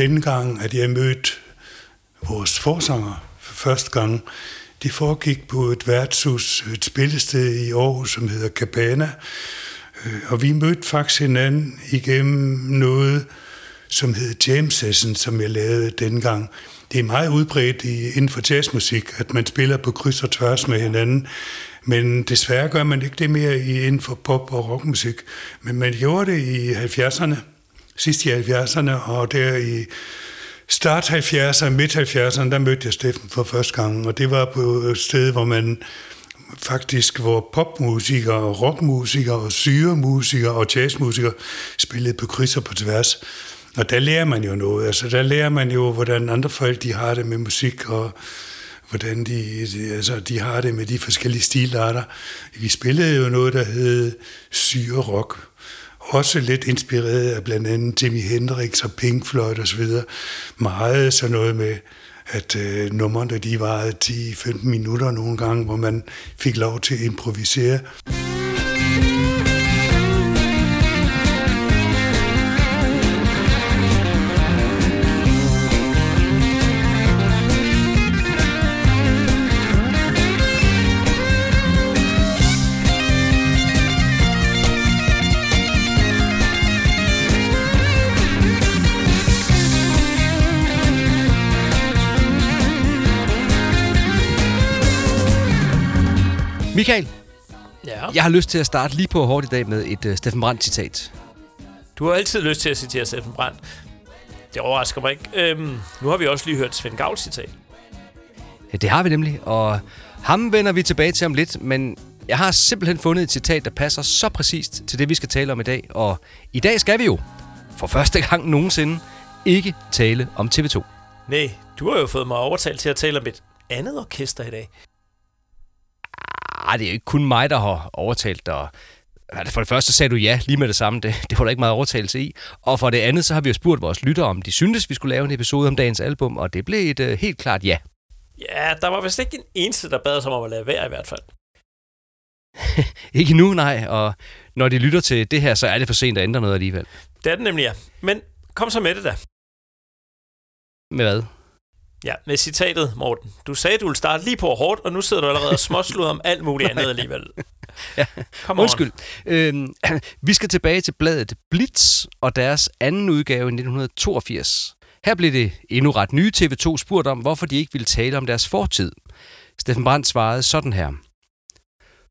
dengang, at jeg mødte vores forsanger for første gang. Det foregik på et værtshus, et spillested i Aarhus, som hedder Cabana. Øh, og vi mødte faktisk hinanden igennem noget, som hed Jam Session, som jeg lavede dengang. Det er meget udbredt i, inden for jazzmusik, at man spiller på kryds og tværs med hinanden. Men desværre gør man ikke det mere i, inden for pop- og rockmusik. Men man gjorde det i 70'erne, sidst i 70'erne, og der i start 70'erne, midt 70'erne, der mødte jeg Steffen for første gang, og det var på et sted, hvor man faktisk, hvor popmusikere, rockmusikere, og syremusikere og jazzmusikere spillede på kryds og på tværs. Og der lærer man jo noget. Altså, der lærer man jo, hvordan andre folk de har det med musik, og hvordan de, de, altså, de har det med de forskellige stilarter. Vi spillede jo noget, der hed syre rock. Også lidt inspireret af blandt andet Jimi Hendrix og Pink Floyd osv. Meget sådan noget med, at øh, numrene de varede 10-15 minutter nogle gange, hvor man fik lov til at improvisere. Michael, Ja. jeg har lyst til at starte lige på hårdt i dag med et uh, Steffen Brandt-citat. Du har altid lyst til at citere Steffen Brandt. Det overrasker mig ikke. Øhm, nu har vi også lige hørt Svend Gavls citat. Ja, det har vi nemlig, og ham vender vi tilbage til om lidt, men jeg har simpelthen fundet et citat, der passer så præcist til det, vi skal tale om i dag. Og i dag skal vi jo, for første gang nogensinde, ikke tale om TV2. Nej, du har jo fået mig overtalt til at tale om et andet orkester i dag. Ah, det er jo ikke kun mig, der har overtalt dig. Altså, For det første sagde du ja lige med det samme. Det, det var der ikke meget overtagelse i. Og for det andet, så har vi jo spurgt vores lyttere, om de syntes, vi skulle lave en episode om dagens album, og det blev et uh, helt klart ja. Ja, der var vist ikke en eneste, der bad os om at lade være i hvert fald. Ikke nu, nej. Og når de lytter til det her, så er det for sent at ændre noget alligevel. Det er det nemlig, ja. Men kom så med det da. Med hvad? Ja, med citatet, Morten. Du sagde, du ville starte lige på hårdt, og nu sidder du allerede og om alt muligt andet alligevel. Ja, Kom. Undskyld. Øhm, vi skal tilbage til bladet Blitz og deres anden udgave i 1982. Her blev det endnu ret nye TV2 spurgt om, hvorfor de ikke ville tale om deres fortid. Steffen Brandt svarede sådan her.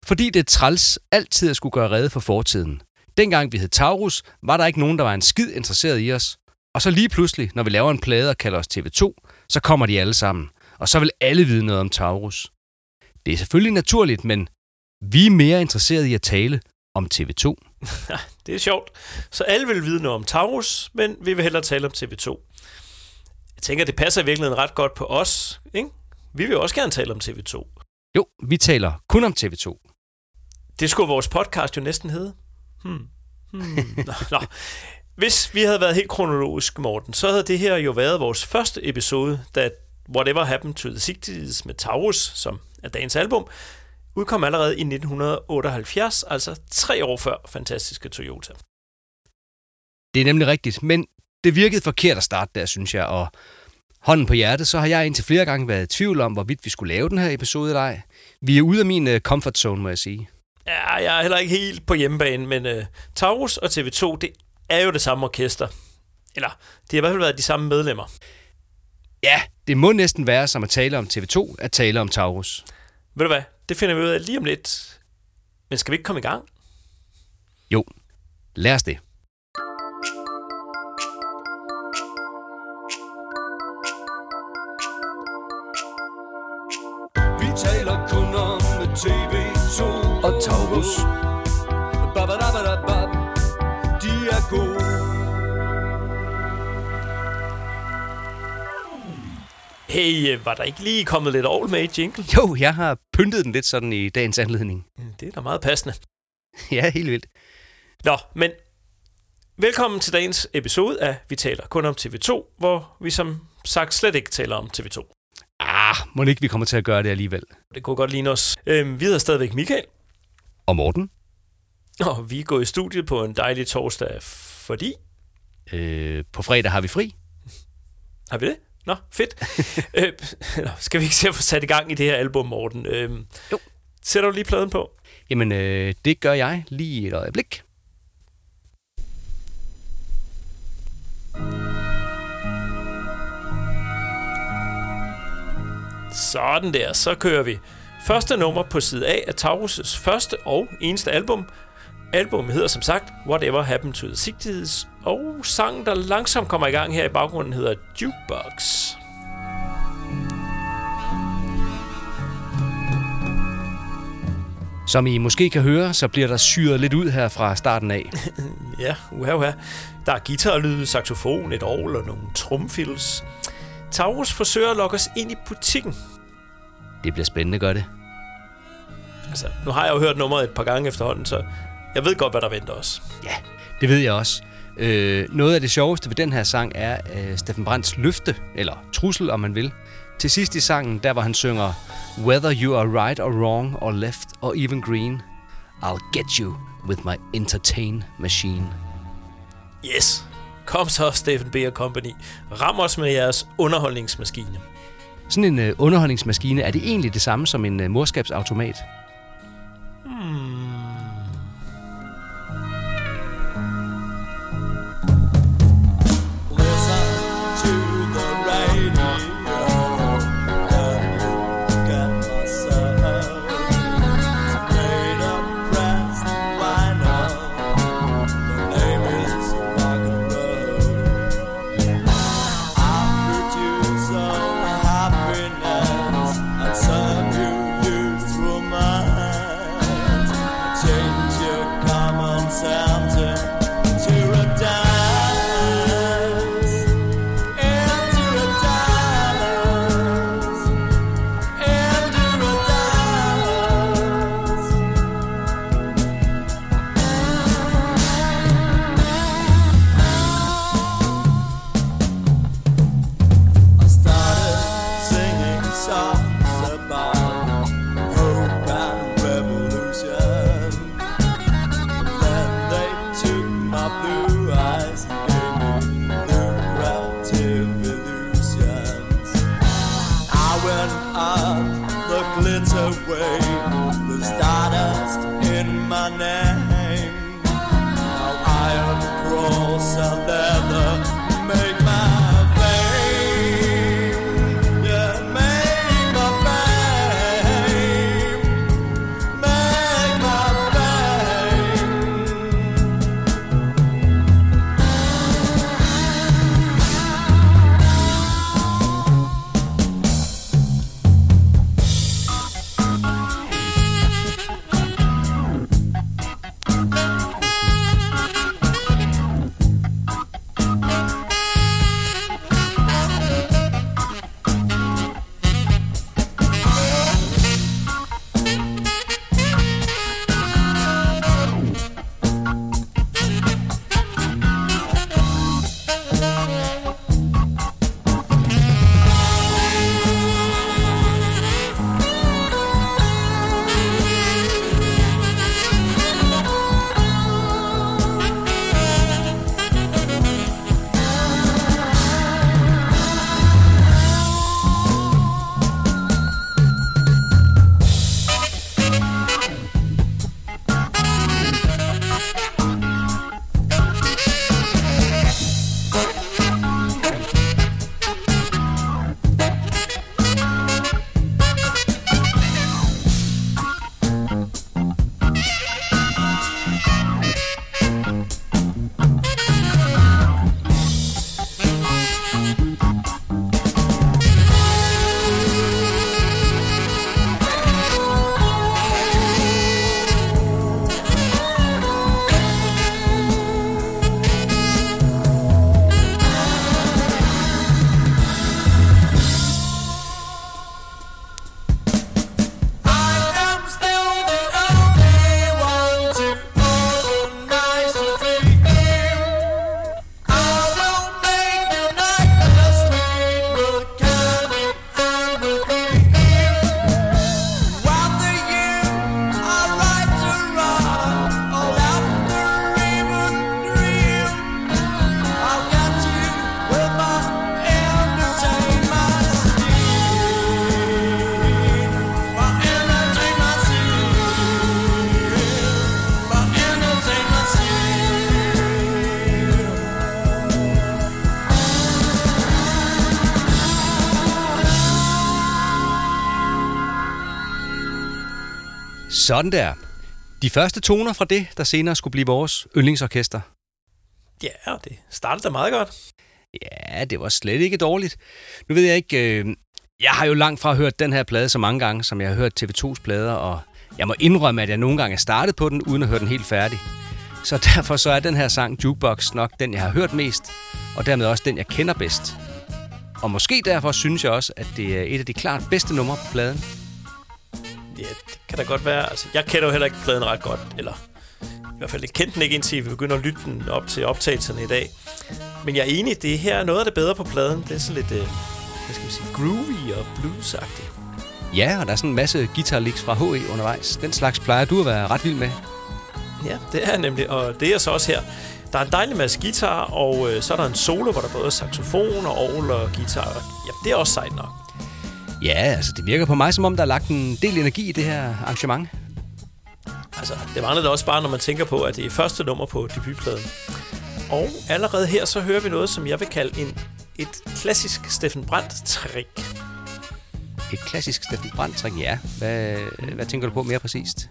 Fordi det er træls altid at skulle gøre rede for fortiden. Dengang vi hed Taurus, var der ikke nogen, der var en skid interesseret i os. Og så lige pludselig, når vi laver en plade og kalder os TV2, så kommer de alle sammen. Og så vil alle vide noget om Taurus. Det er selvfølgelig naturligt, men vi er mere interesserede i at tale om TV2. Det er sjovt. Så alle vil vide noget om Taurus, men vi vil hellere tale om TV2. Jeg tænker, det passer i virkeligheden ret godt på os. Ikke? Vi vil også gerne tale om TV2. Jo, vi taler kun om TV2. Det skulle vores podcast jo næsten hedde. Hmm. Hmm. Nå, nå. Hvis vi havde været helt kronologisk, Morten, så havde det her jo været vores første episode, da Whatever Happened to the 60s med Taurus, som er dagens album, udkom allerede i 1978, altså tre år før Fantastiske Toyota. Det er nemlig rigtigt, men det virkede forkert at starte der, synes jeg, og hånden på hjertet, så har jeg indtil flere gange været i tvivl om, hvorvidt vi skulle lave den her episode eller ej. Vi er ude af min uh, comfort zone, må jeg sige. Ja, jeg er heller ikke helt på hjemmebane, men uh, Taurus og TV2, det er jo det samme orkester. Eller, de har i hvert fald været de samme medlemmer. Ja, det må næsten være som at tale om TV2, at tale om Taurus. Ved du hvad? Det finder vi ud af lige om lidt. Men skal vi ikke komme i gang? Jo, lad os det. Hey, øh, var der ikke lige kommet lidt med i jingle? Jo, jeg har pyntet den lidt sådan i dagens anledning. Det er da meget passende. Ja, helt vildt. Nå, men velkommen til dagens episode af Vi taler kun om TV2, hvor vi som sagt slet ikke taler om TV2. Ah, må ikke vi kommer til at gøre det alligevel. Det kunne godt ligne os. Øhm, vi hedder stadigvæk Michael, Og Morten? og vi er gået i studiet på en dejlig torsdag, fordi... Øh, på fredag har vi fri. Har vi det? Nå, fedt. øh, skal vi ikke se at få sat i gang i det her album, Morten? Øh, Jo. Sætter du lige pladen på? Jamen, øh, det gør jeg lige et øjeblik. Sådan der, så kører vi. Første nummer på side A er Taurus' første og eneste album. Albummet hedder som sagt Whatever Happened to the 60's, og sangen, der langsomt kommer i gang her i baggrunden, hedder Jukebox. Som I måske kan høre, så bliver der syret lidt ud her fra starten af. Ja, uha, uha. Der er guitarlyd, saxofon, et orgel og nogle trumfills. Taurus forsøger at lokke os ind i butikken. Det bliver spændende, gør det. Altså, nu har jeg jo hørt nummeret et par gange efterhånden, så jeg ved godt, hvad der venter os. Ja, det ved jeg også. Øh, noget af det sjoveste ved den her sang er øh, Steffen Brandts løfte, eller trussel, om man vil. Til sidst i sangen, der hvor han synger Whether you are right or wrong or left or even green, I'll get you with my entertain machine. Yes! Kom så, Stephen B. Company. Ram os med jeres underholdningsmaskine. Sådan en øh, underholdningsmaskine, er det egentlig det samme som en øh, morskabsautomat? Listen Sådan der. De første toner fra det, der senere skulle blive vores yndlingsorkester. Ja, det startede da meget godt. Ja, det var slet ikke dårligt. Nu ved jeg ikke... Øh, jeg har jo langt fra hørt den her plade så mange gange, som jeg har hørt TV2's plader, og jeg må indrømme, at jeg nogle gange er startet på den, uden at høre den helt færdig. Så derfor så er den her sang Jukebox nok den, jeg har hørt mest, og dermed også den, jeg kender bedst. Og måske derfor synes jeg også, at det er et af de klart bedste numre på pladen. Ja, det kan da godt være. Altså, jeg kender jo heller ikke pladen ret godt, eller i hvert fald jeg kendte den ikke indtil vi begynder at lytte den op til optagelserne i dag. Men jeg er enig, det her er noget af det bedre på pladen. Det er sådan lidt, øh, hvad skal vi sige, groovy og bluesagtigt. Ja, og der er sådan en masse guitar licks fra HE undervejs. Den slags plejer du at være ret vild med. Ja, det er jeg nemlig, og det er så også her. Der er en dejlig masse guitar, og øh, så er der en solo, hvor der både er saxofon og orgel og guitar. Og, ja, det er også sejt nok. Ja, altså det virker på mig, som om der er lagt en del energi i det her arrangement. Altså, det mangler det også bare, når man tænker på, at det er første nummer på debutpladen. Og allerede her, så hører vi noget, som jeg vil kalde en, et klassisk Steffen Brandt-trick. Et klassisk Steffen Brandt-trick, ja. Hvad, hvad tænker du på mere præcist?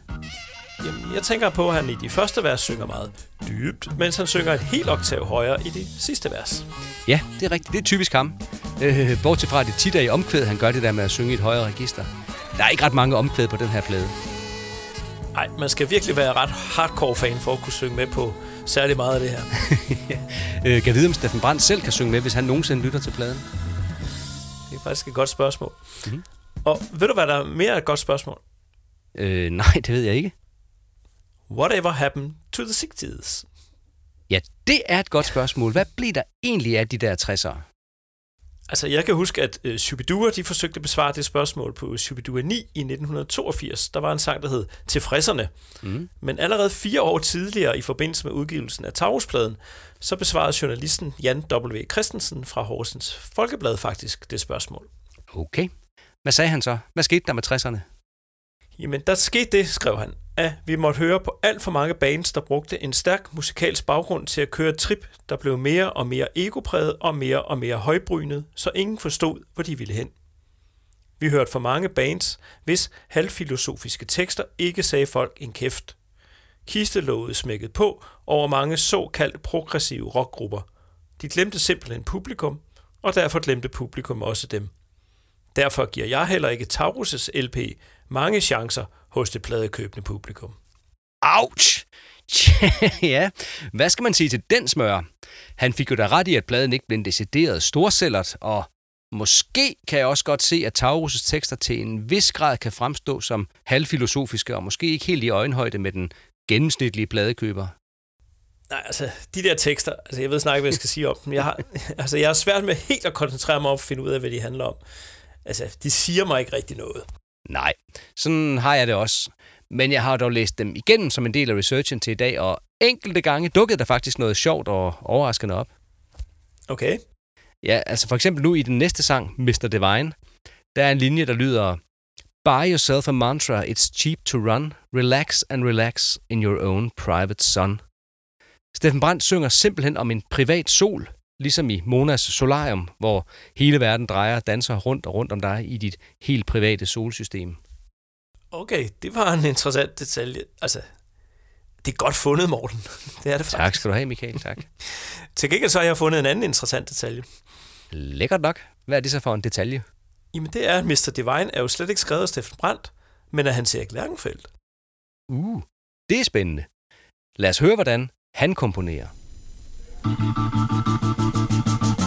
Jamen, jeg tænker på, at han i de første vers synger meget dybt, mens han synger et helt oktav højere i de sidste vers. Ja, det er rigtigt. Det er typisk ham. Øh, bortset fra, at det tit er i omkvæd, han gør det der med at synge i et højere register. Der er ikke ret mange omkvæd på den her plade. Nej, man skal virkelig være ret hardcore fan for at kunne synge med på særlig meget af det her. Øh, kan vide, om Steffen Brandt selv kan synge med, hvis han nogensinde lytter til pladen? Det er faktisk et godt spørgsmål. Mhm. Mm-hmm. Og ved du, hvad der er mere et godt spørgsmål? Øh, nej, det ved jeg ikke. Whatever happened to the 60s? Ja, det er et godt spørgsmål. Hvad blev der egentlig af de der 60'ere? Altså, jeg kan huske, at uh, Shubidua, de forsøgte at besvare det spørgsmål på Shubidua 9 i 1982. Der var en sang, der hed Tilfredserne. Mm. Men allerede fire år tidligere, i forbindelse med udgivelsen af Tauruspladen, så besvarede journalisten Jan W. Christensen fra Horsens Folkeblad faktisk det spørgsmål. Okay. Hvad sagde han så? Hvad skete der med 60'erne? Jamen, der skete det, skrev han, at vi måtte høre på alt for mange bands, der brugte en stærk musikalsk baggrund til at køre trip, der blev mere og mere egopræget og mere og mere højbrynet, så ingen forstod, hvor de ville hen. Vi hørte for mange bands, hvis halvfilosofiske tekster ikke sagde folk en kæft. Kistelåget smækkede på over mange såkaldt progressive rockgrupper. De glemte simpelthen publikum, og derfor glemte publikum også dem. Derfor giver jeg heller ikke Taurus' LP mange chancer hos det pladekøbende publikum. Ouch! ja, hvad skal man sige til den smør? Han fik jo da ret i, at pladen ikke blev en decideret storsællert, og måske kan jeg også godt se, at Taurus' tekster til en vis grad kan fremstå som halvfilosofiske, og måske ikke helt i øjenhøjde med den gennemsnitlige pladekøber. Nej, altså, de der tekster, altså, jeg ved snart ikke, hvad jeg skal sige om dem. Jeg har, altså, jeg har svært med helt at koncentrere mig om at finde ud af, hvad de handler om. Altså, de siger mig ikke rigtig noget. Nej, sådan har jeg det også. Men jeg har dog læst dem igennem som en del af researchen til i dag, og enkelte gange dukkede der faktisk noget sjovt og overraskende op. Okay. Ja, altså for eksempel nu i den næste sang, Mr. Divine, der er en linje, der lyder Buy yourself a mantra, it's cheap to run. Relax and relax in your own private sun. Steffen Brandt synger simpelthen om en privat sol, ligesom i Monas Solarium, hvor hele verden drejer og danser rundt og rundt om dig i dit helt private solsystem. Okay, det var en interessant detalje. Altså, det er godt fundet, Morten. Det er det faktisk. Tak skal du have, Michael. Tak. Til gengæld så har jeg fundet en anden interessant detalje. Lækkert nok. Hvad er det så for en detalje? Jamen, det er, at Mr. Divine er jo slet ikke skrevet af Steffen Brandt, men af Hans Erik Lærkenfeldt. Uh, det er spændende. Lad os høre, hvordan han komponerer. あ!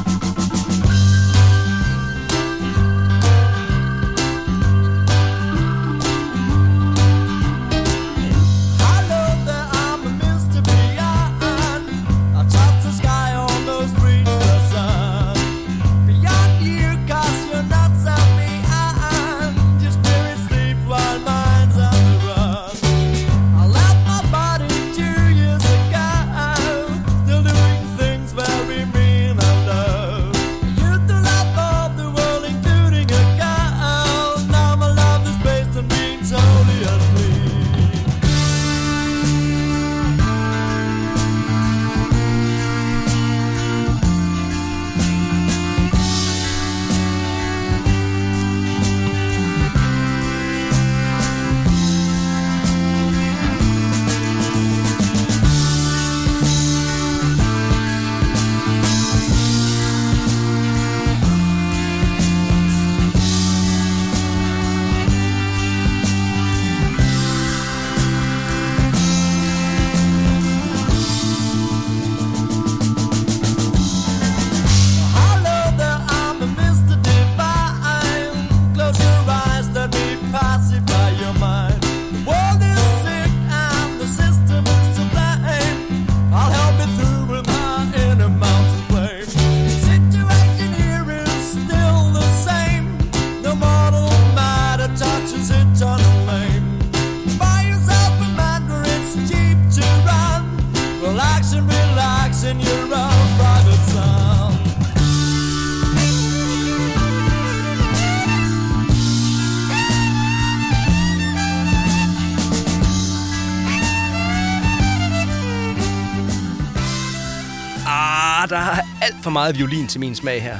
For meget violin til min smag her.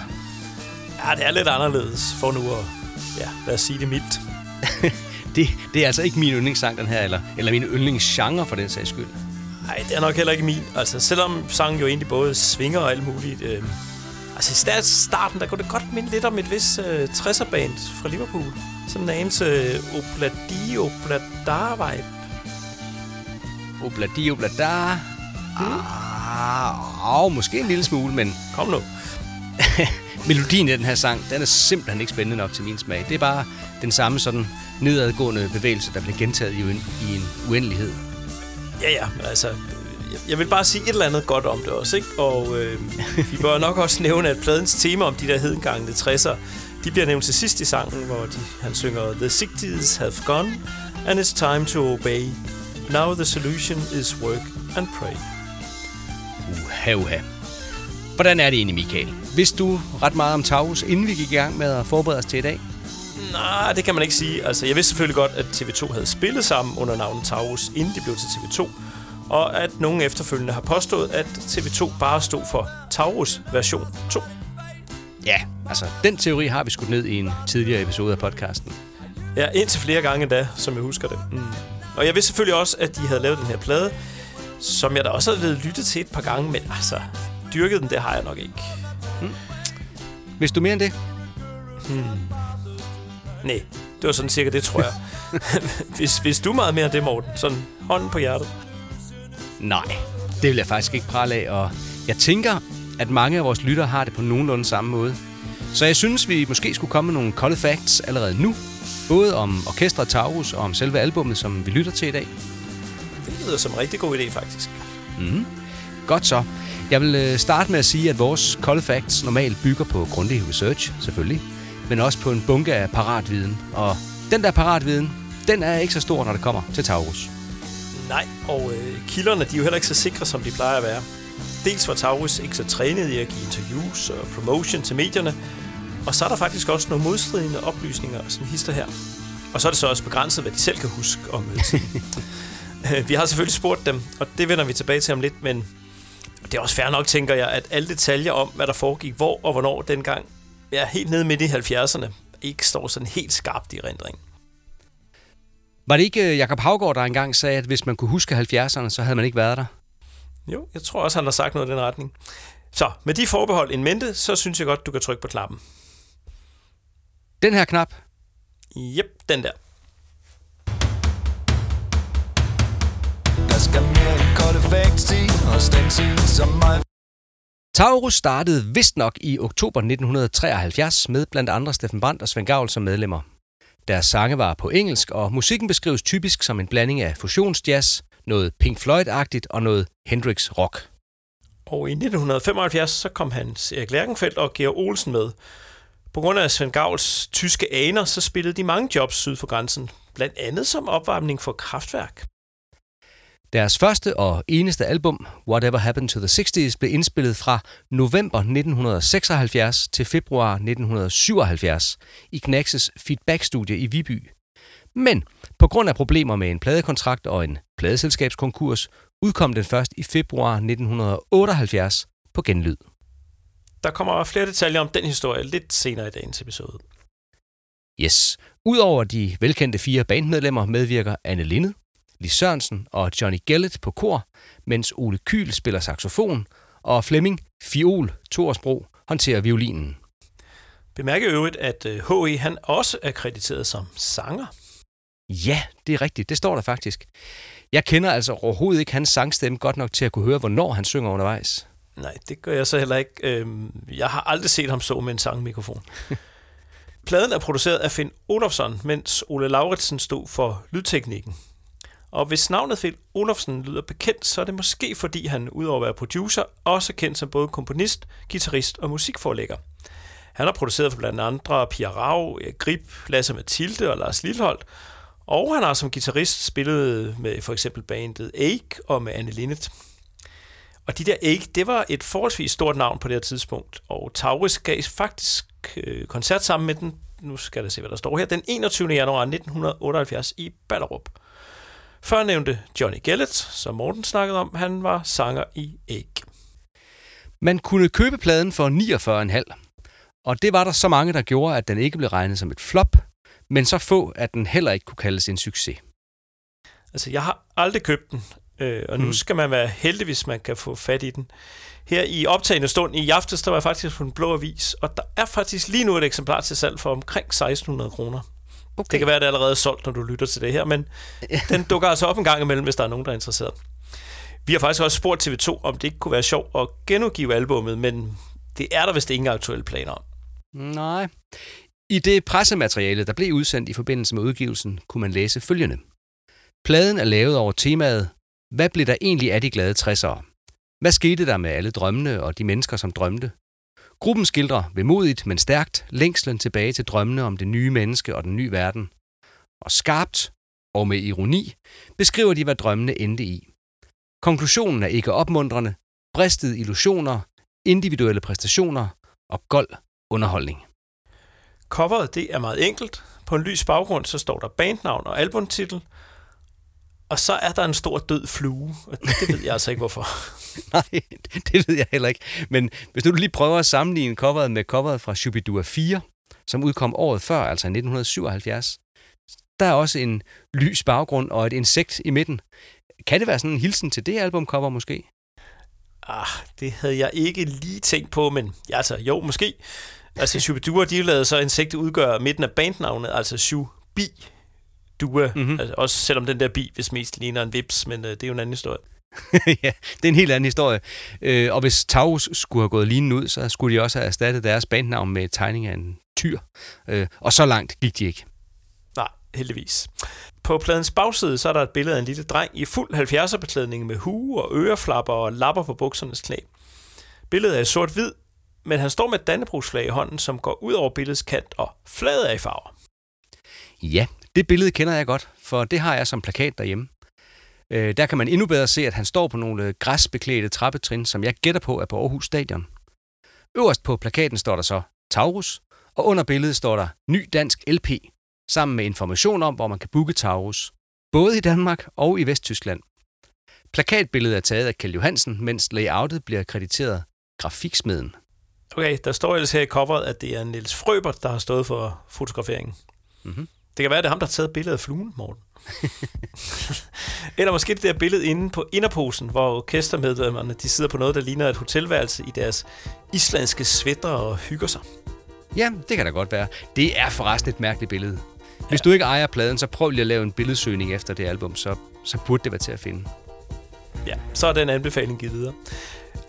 Ja, det er lidt anderledes for nu at, ja, lad os sige det mildt. Det, det er altså ikke min yndlingssang, den her, eller, eller min yndlingsgenre for den sags skyld. Nej, det er nok heller ikke min. Altså, selvom sangen jo egentlig både svinger og alt muligt. Øh, altså, i start- starten, der kunne det godt minde lidt om et vis øh, 60'er-band fra Liverpool. Sådan en anelse øh, obladi oblada-vibe. Obladi, oblada. Ah, oh, måske en lille smule, men Kom nu. melodien i den her sang, den er simpelthen ikke spændende nok til min smag. Det er bare den samme sådan nedadgående bevægelse, der bliver gentaget i, en, i en uendelighed. Ja, ja, men altså... jeg- Jeg vil bare sige et eller andet godt om det også, ikke? Og øh, vi bør nok også nævne, at pladens tema om de der hedengangne 60'er, de bliver nævnt til sidst i sangen, hvor de, han synger The 60s have gone, and it's time to obey. Now the solution is work and pray. Uha, uha. Hvordan er det egentlig, Michael? Vidste du ret meget om Taurus, inden vi gik i gang med at forberede os til i dag? Nej, det kan man ikke sige. Altså, jeg vidste selvfølgelig godt, at TV2 havde spillet sammen under navnet Taurus, inden de blev til TV2. Og at nogen efterfølgende har påstået, at TV2 bare stod for Taurus version 2. Ja, altså, den teori har vi skudt ned i en tidligere episode af podcasten. Ja, indtil flere gange endda, som jeg husker det. Mm. Og jeg vidste selvfølgelig også, at de havde lavet den her plade, som jeg da også havde lyttet til et par gange, men altså, dyrket den, det har jeg nok ikke. Hvis du mere end det? Nej, det var sådan cirka det, tror jeg. hvis, hvis du meget mere end det, Morten, sådan hånden på hjertet. Nej, det vil jeg faktisk ikke prale af, og jeg tænker, at mange af vores lyttere har det på nogenlunde samme måde. Så jeg synes, vi måske skulle komme med nogle kolde facts allerede nu. Både om orkestret Taurus og om selve albummet, som vi lytter til i dag. Det lyder som en rigtig god idé, faktisk. Godt så. Jeg vil øh, starte med at sige, at vores kolde facts normalt bygger på grundig research, selvfølgelig, men også på en bunke af paratviden. Og den der paratviden, den er ikke så stor, når det kommer til Taurus. Nej, og øh, kilderne de er jo heller ikke så sikre, som de plejer at være. Dels var Taurus ikke så trænet i at give interviews og promotion til medierne, og så er der faktisk også nogle modstridende oplysninger, som hister her. Og så er det så også begrænset, hvad de selv kan huske om mødetiden. Vi har selvfølgelig spurgt dem, og det vender vi tilbage til om lidt, men det er også fair nok, tænker jeg, at alle detaljer om, hvad der foregik, hvor og hvornår dengang, ja, helt nede midt i 70'erne, ikke står sådan helt skarpt i rendring. Var det ikke øh, Jakob Havgård, der engang sagde, at hvis man kunne huske 70'erne, så havde man ikke været der? Jo, jeg tror også, han har sagt noget i den retning. Så med de forbehold in mente, så synes jeg godt, du kan trykke på knappen. Den her knap, Jep, den der. Mere end kolde facts i, og stencil som mig. Taurus startede vist nok i oktober 1973 med blandt andre Steffen Brandt og Svend Gavl som medlemmer. Deres sange var på engelsk, og musikken beskrives typisk som en blanding af fusionsjazz, noget Pink Floyd-agtigt og noget Hendrix rock. Og i 1975, så kom Hans Erik Lærkenfeldt og Georg Olsen med. På grund af Svend Gavls tyske aner, så spillede de mange jobs syd for grænsen. Blandt andet som opvarmning for kraftværk. Deres første og eneste album, Whatever Happened to the 60s, blev indspillet fra november 1976 til februar 1977 i Knax's Feedback-studie i Viby. Men på grund af problemer med en pladekontrakt og en pladeselskabskonkurs, udkom den først i februar 1978 på genlyd. Der kommer flere detaljer om den historie lidt senere i dagens episode. Yes. Udover de velkendte fire bandmedlemmer medvirker Anne Linde, Lis Sørensen og Johnny Gellet på kor, mens Ole Kyl spiller saxofon, og Flemming Fiol Torsbro håndterer violinen. Bemærk i øvrigt, at øh, H.E. han også er krediteret som sanger. Ja, det er rigtigt. Det står der faktisk. Jeg kender altså overhovedet ikke hans sangstemme godt nok til at kunne høre, hvornår han synger undervejs. Nej, det gør jeg så heller ikke. Øhm, Jeg har aldrig set ham stå med en sangmikrofon. Pladen er produceret af Finn Olofsson, mens Ole Lauritsen stod for lydteknikken. Og hvis navnet Finn Olofsen lyder bekendt, så er det måske fordi han, udover at være producer, også er kendt som både komponist, guitarist og musikforlægger. Han har produceret for blandt andre Pia Rau, Erik Lasse Mathilde og Lars Lilholdt, og han har som guitarist spillet med for eksempel bandet Ake og med Anne Linnet. Og de der Ake, det var et forholdsvis stort navn på det her tidspunkt, og Taurus gav faktisk øh, koncert sammen med den, nu skal jeg se, hvad der står her, den 21. januar 1978 i Ballerup. Før nævnte Johnny Gellet, som Morten snakkede om, han var sanger i Ake. Man kunne købe pladen for 49,5, og det var der så mange, der gjorde, at den ikke blev regnet som et flop, men så få, at den heller ikke kunne kaldes en succes. Altså, jeg har aldrig købt den, øh, og nu Mm. skal man være heldig, hvis man kan få fat i den. Her i optagende stund i aftes, der var jeg faktisk på en blå avis, og der er faktisk lige nu et eksemplar til salg for omkring 1600 kroner. Okay. Det kan være, at det er allerede solgt, når du lytter til det her, men den dukker altså op en gang imellem, hvis der er nogen, der er interesseret. Vi har faktisk også spurgt TV2, om det ikke kunne være sjovt at genudgive albummet, men det er der vist ingen aktuelle planer om. Nej. I det pressemateriale, der blev udsendt i forbindelse med udgivelsen, kunne man læse følgende. Pladen er lavet over temaet, hvad blev der egentlig af de glade 60'ere? Hvad skete der med alle drømmene og de mennesker, som drømte? Gruppen skildrer vemodigt, men stærkt, længslen tilbage til drømmene om det nye menneske og den nye verden. Og skarpt, og med ironi, beskriver de, hvad drømmene endte i. Konklusionen er ikke opmuntrende, bristede illusioner, individuelle præstationer og gold underholdning. Coveret, det er meget enkelt. På en lys baggrund, så står der bandnavn og albumtitel. Og så er der en stor død flue, og det ved jeg altså ikke, hvorfor. Nej, det ved jeg heller ikke. Men hvis nu du lige prøver at sammenligne coveret med coveret fra Shubidua 4, som udkom året før, altså i 1977, der er også en lys baggrund og et insekt i midten. Kan det være sådan en hilsen til det albumcover måske? Ah, det havde jeg ikke lige tænkt på, men ja, altså, jo, måske. Altså, Shubidua, de lavede så insektet udgør midten af bandnavnet, altså Shubi Dua. Mhm. Mm-hmm. Altså, også selvom den der bi, hvis mest ligner en vips, men øh, det er jo en anden historie. ja, det er en helt anden historie. Øh, og hvis Taurus skulle have gået lignende ud, så skulle de også have erstattet deres bandnavn med tegning af en tyr. Øh, og så langt gik de ikke. Nej, heldigvis. På pladens bagside, så er der et billede af en lille dreng i fuld 70'er beklædning med hue og øreflapper og lapper på buksernes knæ. Billedet er sort-hvid, men han står med et dannebrugsflag i hånden, som går ud over billedets kant, og flaget er i farver. Ja, det billede kender jeg godt, for det har jeg som plakat derhjemme. Øh, der kan man endnu bedre se, at han står på nogle græsbeklædte trappetrin, som jeg gætter på er på Aarhus Stadion. Øverst på plakaten står der så Taurus, og under billedet står der Ny Dansk LP, sammen med information om, hvor man kan booke Taurus, både i Danmark og i Vesttyskland. Plakatbilledet er taget af Kjeld Johansen, mens layoutet bliver krediteret Grafiksmeden. Okay, der står ellers her i coveret, at det er Niels Frøbert, der har stået for fotograferingen. Mhm. Det kan være, at det er ham, der har taget billedet af fluen, Morten. Eller måske det der billede inde på inderposen, hvor orkestermedlemmerne de sidder på noget, der ligner et hotelværelse i deres islandske svætter og hygger sig. Ja, det kan da godt være. Det er forresten et mærkeligt billede. Hvis du ikke ejer pladen, så prøv lige at lave en billedsøgning efter det album, så, så burde det være til at finde. Ja, så er den anbefaling givet videre.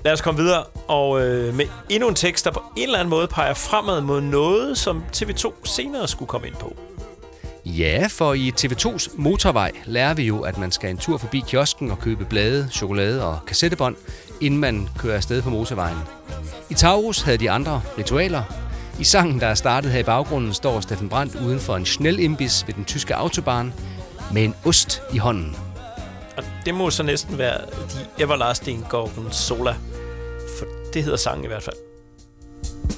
Lad os komme videre, og øh, med endnu en tekst, der på en eller anden måde peger fremad mod noget, som TV2 senere skulle komme ind på. Ja, for i TV2's motorvej lærer vi jo, at man skal en tur forbi kiosken og købe blade, chokolade og kassettebånd, inden man kører afsted på motorvejen. I Taurus havde de andre ritualer. I sangen, der er startet her i baggrunden, står Steffen Brandt uden for en snel imbis ved den tyske autobahn med en ost i hånden. Og det må så næsten være de Everlasting Gorgonzola. For det hedder sangen i hvert fald.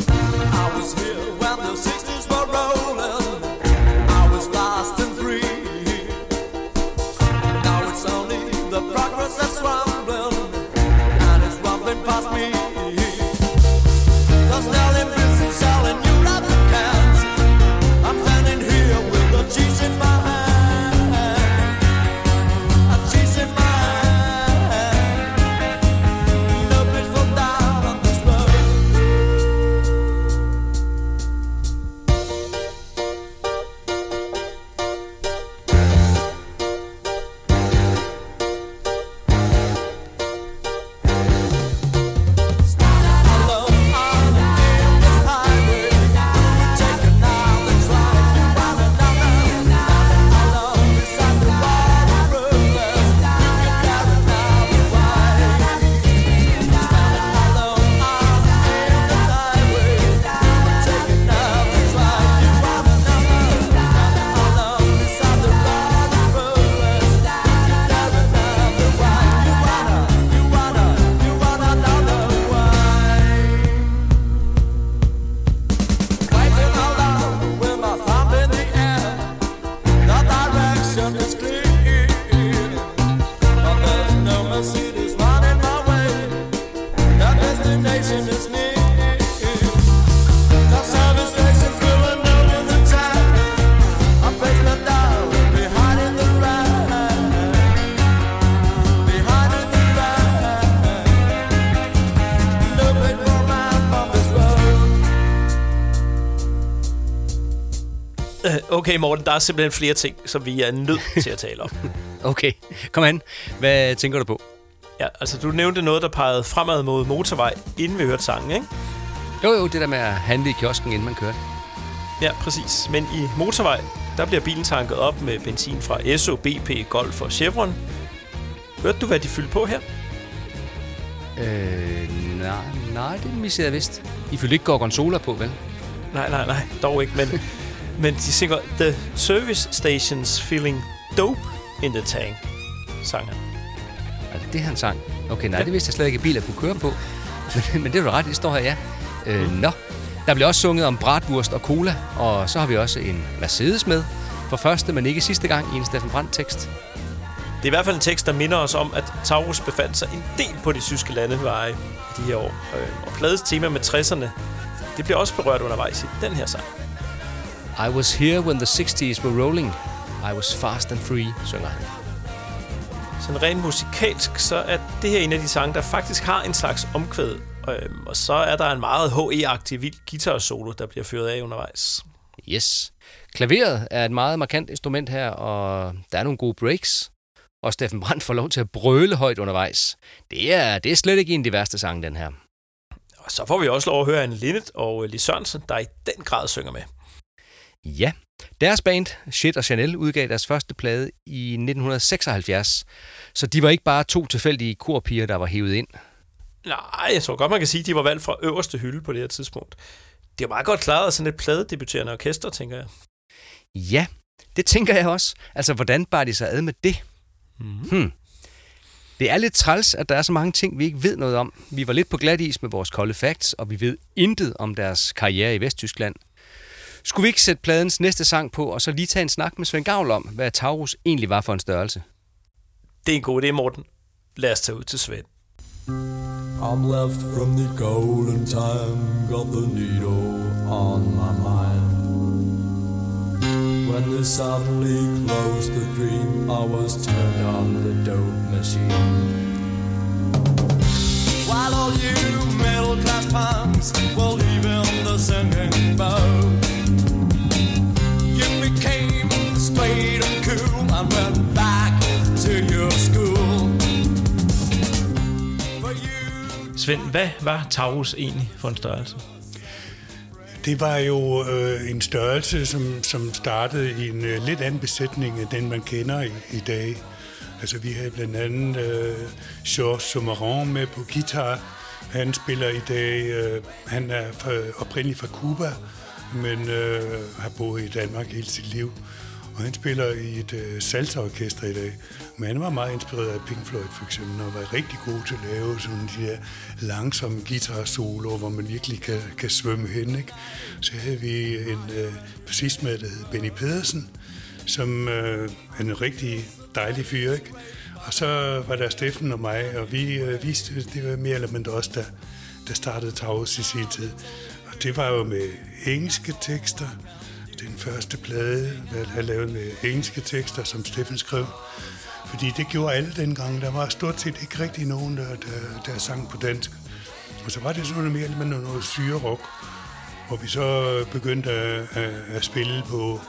I was here Okay, Morten, der er simpelthen flere ting, som vi er nødt til at tale om. Okay, kom an. Hvad tænker du på? Ja, altså du nævnte noget, der pegede fremad mod motorvej, inden vi hørte sangen, ikke? Jo, jo, det der med at handle i kiosken, inden man kører. Ja, præcis. Men i motorvej, der bliver bilen tanket op med benzin fra Esso, BP, Golf og Chevron. Hørte du, hvad de fyldte på her? Øh, nej, nej, det missede jeg vist. I fyldte ikke Gorgonzola på, vel? Nej, nej, nej, dog ikke, men, men de synger The Service Stations Feeling Dope in the Tank, sang han. Altså, det er han sang. Okay, nej, Ja. det vidste jeg slet ikke, at biler kunne køre på. Men, men det er du ret, det står her, ja. Øh, Nå, der bliver også sunget om bratwurst og cola, og så har vi også en Mercedes med. For første, men ikke sidste gang i en Steffen Brandt-tekst. Det er i hvert fald en tekst, der minder os om, at Taurus befandt sig en del på de tyske landeveje i de her år. Øh, Og pladets tema med 60'erne, det bliver også berørt undervejs i den her sang. I was here when the 60s were rolling. I was fast and free, synger han. Sådan rent musikalsk, så er det her en af de sange, der faktisk har en slags omkvæd. Øhm, og så er der en meget HE-agtig vild guitar-solo, der bliver ført af undervejs. Yes. Klaveret er et meget markant instrument her, og der er nogle gode breaks. Og Steffen Brandt får lov til at brøle højt undervejs. Det er, det er slet ikke en af de værste sange, den her. Og så får vi også lov at høre en Linnet og Lis Sørensen, der i den grad synger med. Ja, deres band, Shit og Chanel, udgav deres første plade i 1976. Så de var ikke bare to tilfældige korpiger, der var hævet ind. Nej, jeg tror godt, man kan sige, at de var valgt fra øverste hylde på det her tidspunkt. Det er meget godt klaret af sådan et pladedebuterende orkester, tænker jeg. Ja, det tænker jeg også. Altså, hvordan bar de sig ad med det? Mm. Hmm. Det er lidt træls, at der er så mange ting, vi ikke ved noget om. Vi var lidt på glat is med vores kolde facts, og vi ved intet om deres karriere i Vesttyskland. Skulle vi ikke sætte pladens næste sang på, og så lige tage en snak med Svend Gavl om, hvad Taurus egentlig var for en størrelse? Det er en god idé, Morten. Lad os tage ud til Svend. I'm left from the golden time, got the needle on my mind. When they suddenly closed the dream, I was turned on the dope machine. While all you middle class punks were leaving the singing boat, straight and cool and went back to your school. For you Svend, hvad var Taurus egentlig for en størrelse? Det var jo øh, en størrelse, som, som startede i en øh, lidt anden besætning end den, man kender i, i dag. Altså, vi havde blandt andet øh, Georges Sommeron med på guitar. Han spiller i dag, øh, han er fra, oprindeligt fra Cuba, men øh, har boet i Danmark hele sit liv. Og han spiller i et øh, salsaorkester i dag. Men han var meget inspireret af Pink Floyd for eksempel, og var rigtig god til at lave sådan de der langsomme guitar-soloer, hvor man virkelig kan, kan svømme hen. Ikke? Så havde vi en øh, bassist med, der hed Benny Pedersen, som øh, er en rigtig dejlig fyr. Ikke? Og så var der Steffen og mig, og vi øh, viste, det var mere eller mindre os, der, der startede Taurus i sin tid. Og det var jo med engelske tekster, den første plade, der havde lavet med engelske tekster, som Steffen skrev. Fordi det gjorde alle dengang. Der var stort set ikke rigtig nogen, der, der, der sang på dansk. Og så var det sådan mere eller mindre noget syre rock, hvor vi så begyndte at, at, at spille på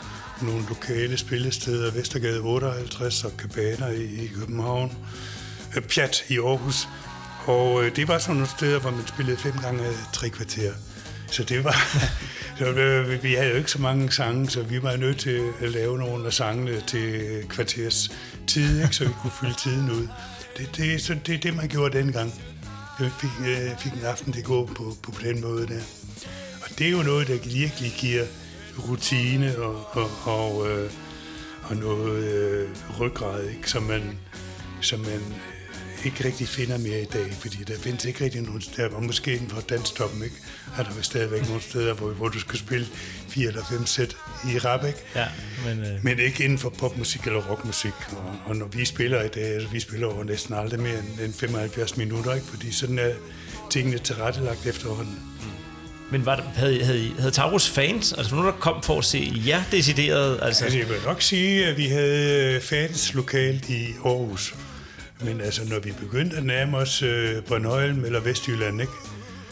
nogle lokale spillesteder, Vestergade 58 og Cabana i, i København, øh, Pjat i Aarhus. Og øh, det var sådan nogle steder, hvor man spillede fem gange øh, tre kvarter. Så det var... så, vi havde jo ikke så mange sange, så vi var nødt til at lave nogle af sangene til kvarters tid, ikke? så vi kunne fylde tiden ud. Det, det, så det er det, man gjorde dengang. Jeg fik, jeg fik en aften til at gå på, på den måde der. Og det er jo noget, der virkelig giver rutine og, og, og, øh, og noget øh, ryggrad, ikke? Som, man, som man ikke rigtig finder mere i dag, fordi der findes ikke rigtig nogen steder, og måske inden for danstoppen, ikke? er der stadigvæk nogle steder, hvor, hvor du skal spille fire eller fem sæt i rap, ikke? Ja, men... Øh... Men ikke inden for popmusik eller rockmusik. Og, og når vi spiller i dag, altså vi spiller over næsten aldrig mere end, end 75 minutter, ikke? fordi sådan er tingene tilrettelagt efterhånden. Men var der, havde, havde, havde Taurus fans? Altså nogen, der kom for at se jer decideret? Altså, Altså, jeg vil nok sige, at vi havde fans lokalt i Aarhus. Men altså, når vi begyndte at nærme os øh, Bornholm eller Vestjylland, ikke?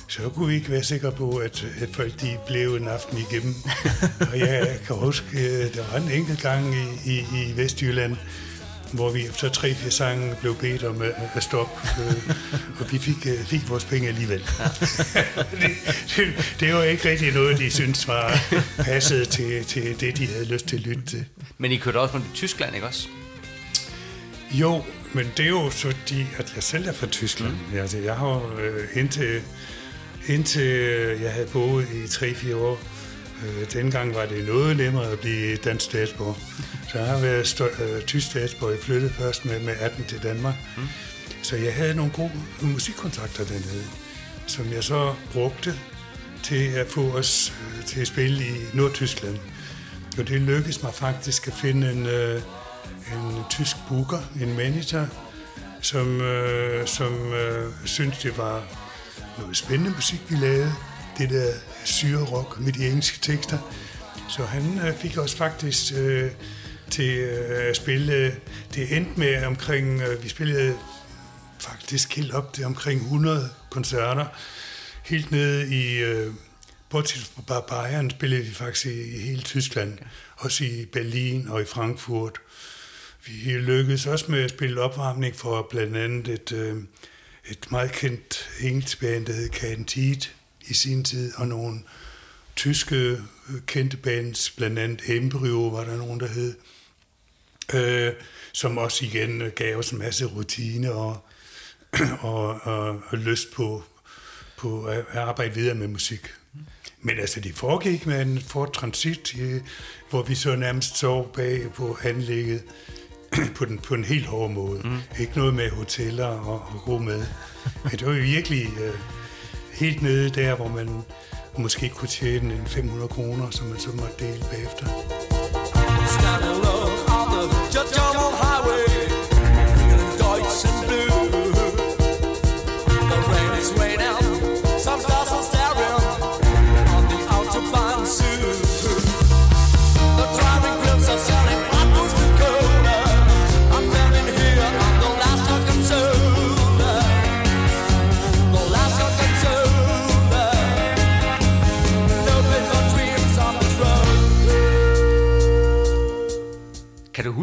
så kunne vi ikke være sikre på, at, at folk de blev en aften igennem. og jeg kan huske, øh, der var en enkelt gang i, i, i Vestjylland, hvor vi efter tre fire sange blev bedt om at, at stoppe, øh, og vi fik, øh, fik vores penge alligevel. det, det, det var ikke rigtig noget, de syntes var passet til, til det, de havde lyst til at lytte til. Men I kørte også rundt i Tyskland, ikke også? Jo, men det er jo fordi, at jeg selv er fra Tyskland. Mm. Altså, jeg har øh, indtil, indtil øh, jeg havde boet i 3-4 år, øh, dengang var det noget nemmere at blive dansk statsborger. Så jeg har været stå- øh, tysk statsborger. Jeg flyttede først med, med 18 til Danmark. Mm. Så jeg havde nogle gode musikkontakter dernede, som jeg så brugte til at få os øh, til at spille i Nordtyskland. Og det lykkedes mig faktisk at finde en, øh, en tysk booker, en manager, som, øh, som øh, syntes, det var noget spændende musik, vi lavede. Det der syre rock med de engelske tekster. Så han øh, fik os faktisk øh, til øh, at spille. Det endte med omkring, øh, vi spillede faktisk helt op til omkring 100 koncerter. Helt nede i, øh, bortset fra Bayern, spillede vi faktisk i, i hele Tyskland. Også i Berlin og i Frankfurt. Vi lykkedes også med at spille opvarmning for blandt andet et, øh, et meget kendt engelsk band, der hed Cantit i sin tid, og nogle tyske øh, kendte bands, blandt andet Embryo var der nogen, der hed, øh, som også igen øh, gav os en masse rutine og, og, og, og lyst på, på at arbejde videre med musik. Men altså, det foregik med en Ford Transit, hvor vi så nærmest sov bag på anlægget på den, på en helt hård måde. Mm. Ikke noget med hoteller og, og god mad. Men det var jo virkelig øh, helt nede der, hvor man måske kunne tjene en 500 kroner, som man så måtte dele bagefter. Stand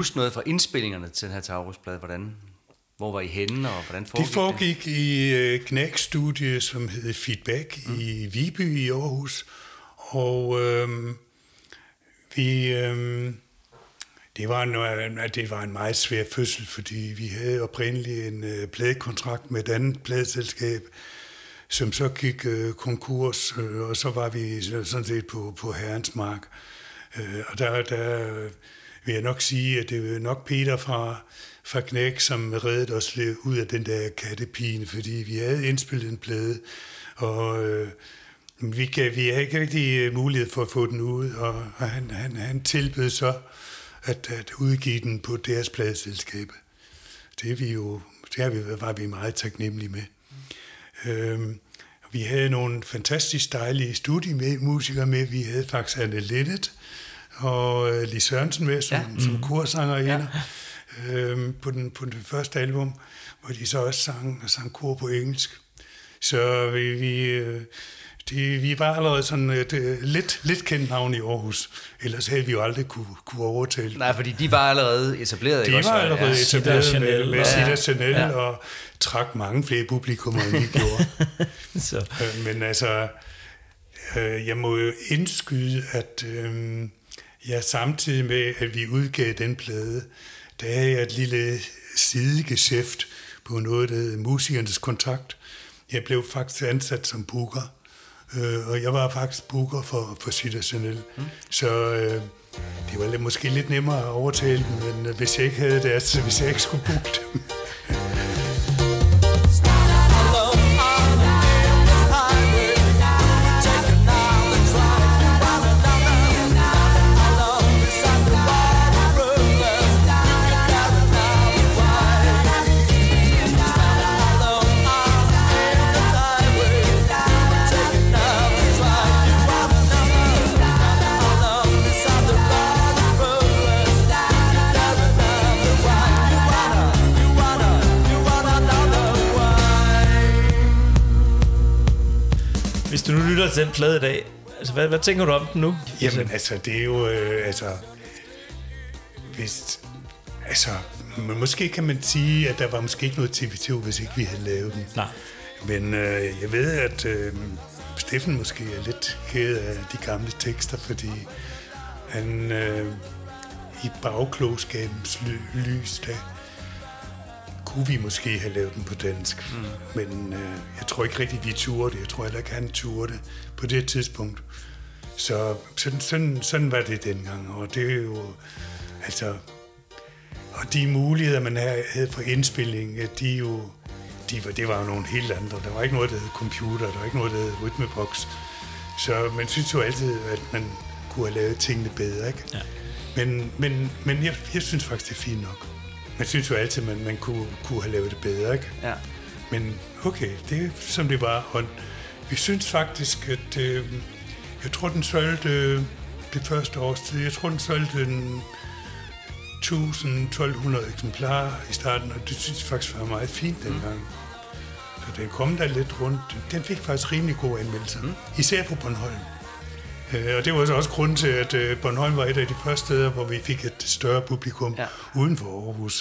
huske noget fra indspillingerne til den her Taurus-plade? Hvordan, hvor var I henne, og hvordan foregik Det det? foregik i øh, Knæk-studie, som hed Feedback mm. i Viby i Aarhus. Og øhm, vi, øhm, det, var en, det var en meget svær fødsel, fordi vi havde oprindeligt en øh, pladekontrakt med et andet pladeselskab, som så gik øh, konkurs, øh, og så var vi sådan set på, på herrens mark. Øh, og der, der vil jeg nok sige, at det er nok Peter fra, fra Knæk, som reddede os lidt ud af den der kattepine, fordi vi havde indspillet en plade, og øh, vi, kan, vi havde ikke rigtig øh, mulighed for at få den ud, og han, han, han tilbød så at, at udgive den på deres pladeselskab. Det, er vi jo, det er vi, var vi meget taknemmelige med. Øhm, vi havde nogle fantastisk dejlige studiemusikere med. Vi havde faktisk Anne Lennet, og øh, Lis Sørensen med som, ja. som korsanger ja. øhm, på, den, på den første album, hvor de så også sang, sang kor på engelsk. Så vi, vi, øh, de, vi var allerede sådan et øh, lidt, lidt kendt navn i Aarhus. Ellers havde vi jo aldrig kunne, kunne overtale Nej, fordi de var allerede etableret, de ikke også? var allerede Ja, etableret Sida med, med og- Sida Chanel Ja. og trak mange flere publikummer, end vi gjorde. Så. Men altså, jeg må jo indskyde, at øh, jeg samtidig med, at vi udgav den plade, der havde jeg et lille sidegeschæft på noget, der hed Musikernes Kontakt. Jeg blev faktisk ansat som booker, øh, og jeg var faktisk booker for, for Sida Chanel. Mm. Så øh, det var måske lidt nemmere at overtale dem, men øh, hvis jeg ikke havde det, altså hvis jeg ikke skulle booke dem, lytter til den plade i dag, altså, hvad, hvad tænker du om den nu? Jamen altså, det er jo, øh, altså, hvis, altså, måske kan man sige, at der var måske ikke noget TV2, hvis ikke vi havde lavet den. Nej. Men øh, jeg ved, at øh, Steffen måske er lidt ked af de gamle tekster, fordi han øh, i bagklogskabens ly- lys, der kunne vi måske have lavet den på dansk. Mm. Men øh, jeg tror ikke rigtig, vi turde det. Jeg tror heller ikke, han turde det på det tidspunkt. Så sådan, sådan, sådan var det dengang, og det er jo, altså, og de muligheder, man havde for indspilling, de jo, de var, det var jo nogle helt andre. Der var ikke noget, der hed computer, der var ikke noget, der hed rytmebox. Så man synes jo altid, at man kunne have lavet tingene bedre, ikke? Ja. Men, men, men jeg, jeg synes faktisk, det er fint nok. Man synes jo altid, at man, man kunne, kunne have lavet det bedre, ikke? Ja. Men okay, det er som det var. Og vi synes faktisk, at øh, jeg tror, den solgte øh, det første års tid. Jeg tror, den solgte en 1000-1200 eksemplarer i starten, og det synes jeg faktisk var meget fint dengang. Så den kom der lidt rundt. Den fik faktisk rimelig gode anmeldelser, mm. især på Bornholm. Øh, og det var så også grunden til, at øh, Bornholm var et af de første steder, hvor vi fik et større publikum ja. uden for Aarhus.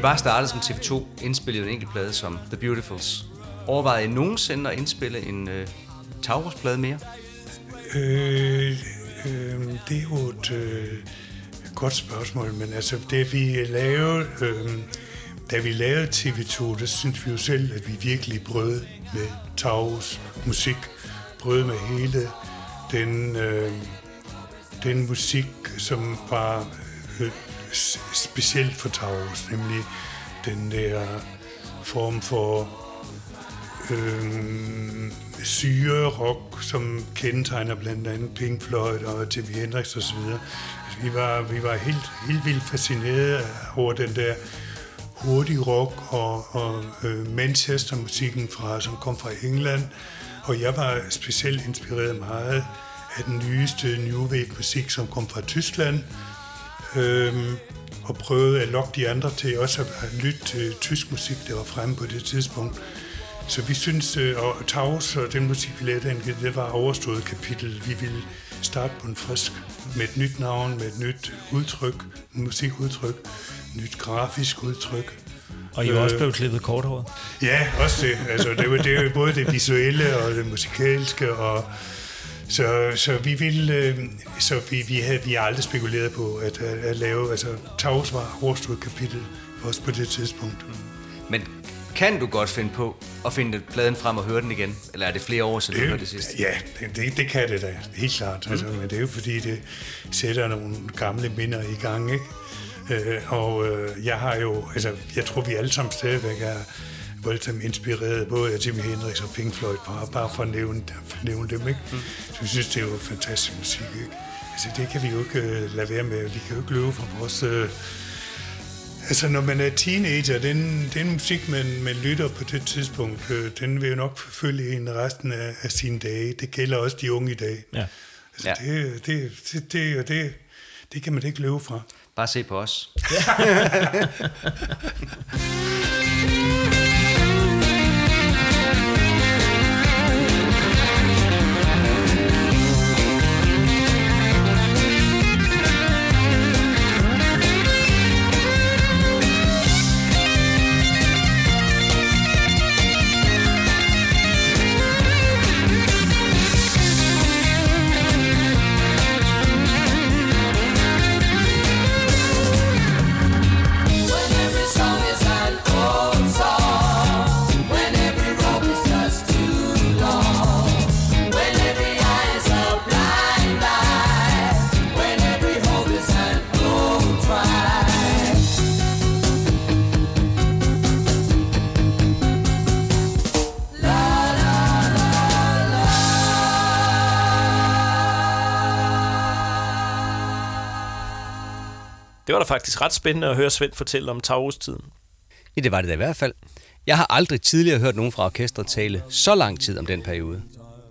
I bare startede som TV2, indspillede en enkelt plade som The Beautifuls. Overvejede I nogensinde at indspille en øh, Taurus-plade mere? Øh, øh, det er jo et øh, godt spørgsmål, men altså det vi lavede, øh, da vi lavede TV2, der synes vi jo selv, at vi virkelig brød med Taurus musik, brød med hele den, øh, den musik, som var øh, specielt for Taurus, nemlig den der form for øh, syre rock, som kendetegner blandt andet Pink Floyd og Jimi Hendrix osv. Altså, vi var, vi var helt, helt vildt fascineret over den der hurtig rock og, og øh, Manchester-musikken, fra, som kom fra England. Og jeg var specielt inspireret meget af den nyeste New Wave-musik, som kom fra Tyskland. Øh, og prøvede at lokke de andre til også at lytte til tysk musik, der var fremme på det tidspunkt. Så vi synes, øh, og Taus og den musik, vi lavede, den- det var overstået kapitel. Vi ville starte på en frisk med et nyt navn, med et nyt udtryk, musikudtryk, nyt grafisk udtryk. Og I er også Øh, blevet klippet korthåret. Ja, også det. Altså, det, var, det jo både det visuelle og det musikalske. Og, så, så vi ville, øh, så vi, vi, havde, vi har aldrig spekuleret på at, at, at lave, altså Taus var overstået kapitel også på det tidspunkt. Men kan du godt finde på at finde pladen frem og høre den igen? Eller er det flere år siden, du hørte det sidste? Ja, det, det, det kan det da, helt klart. Mm. Altså, men det er jo fordi, det sætter nogle gamle minder i gang, ikke? Øh, og øh, jeg har jo, altså, jeg tror, vi alle sammen stadigvæk er voldsomt inspireret, både af Jimi Hendrix og Pink Floyd, bare, bare for at nævne, for at nævne dem, ikke? Mm. Så jeg synes, det er jo fantastisk musik, ikke? Altså, det kan vi jo ikke øh, lade være med. Vi kan jo ikke løbe fra vores... Øh, Altså, når man er teenager, den, den musik, man, man lytter på det tidspunkt, øh, den vil jo nok forfølge en resten af, af sine dage. Det gælder også de unge i dag. Ja. Altså, Ja. det, det, det, det, det, det kan man ikke løbe fra. Bare se på os. Det var da faktisk ret spændende at høre Svend fortælle om Taurus-tiden. Ja, det var det da i hvert fald. Jeg har aldrig tidligere hørt nogen fra orkestret tale så lang tid om den periode.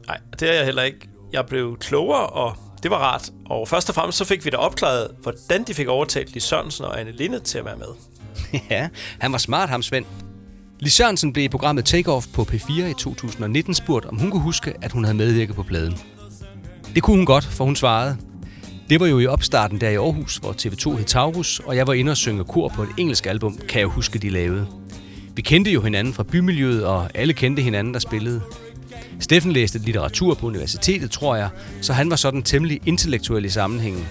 Nej, det er jeg heller ikke. Jeg blev klogere, og det var rart. Og først og fremmest så fik vi da opklaret, hvordan de fik overtalt Lis Sørensen og Anne Linde til at være med. ja, han var smart, ham Svend. Lis Sørensen blev i programmet Take Off på P4 i 2019 spurgt, om hun kunne huske, at hun havde medvirket på pladen. Det kunne hun godt, for hun svarede. Det var jo i opstarten der i Aarhus, hvor TV2 hed Taurus, og jeg var inde og synge kor på et engelsk album, kan jeg huske, de lavede. Vi kendte jo hinanden fra bymiljøet, og alle kendte hinanden, der spillede. Steffen læste litteratur på universitetet, tror jeg, så han var sådan temmelig intellektuel i sammenhængen.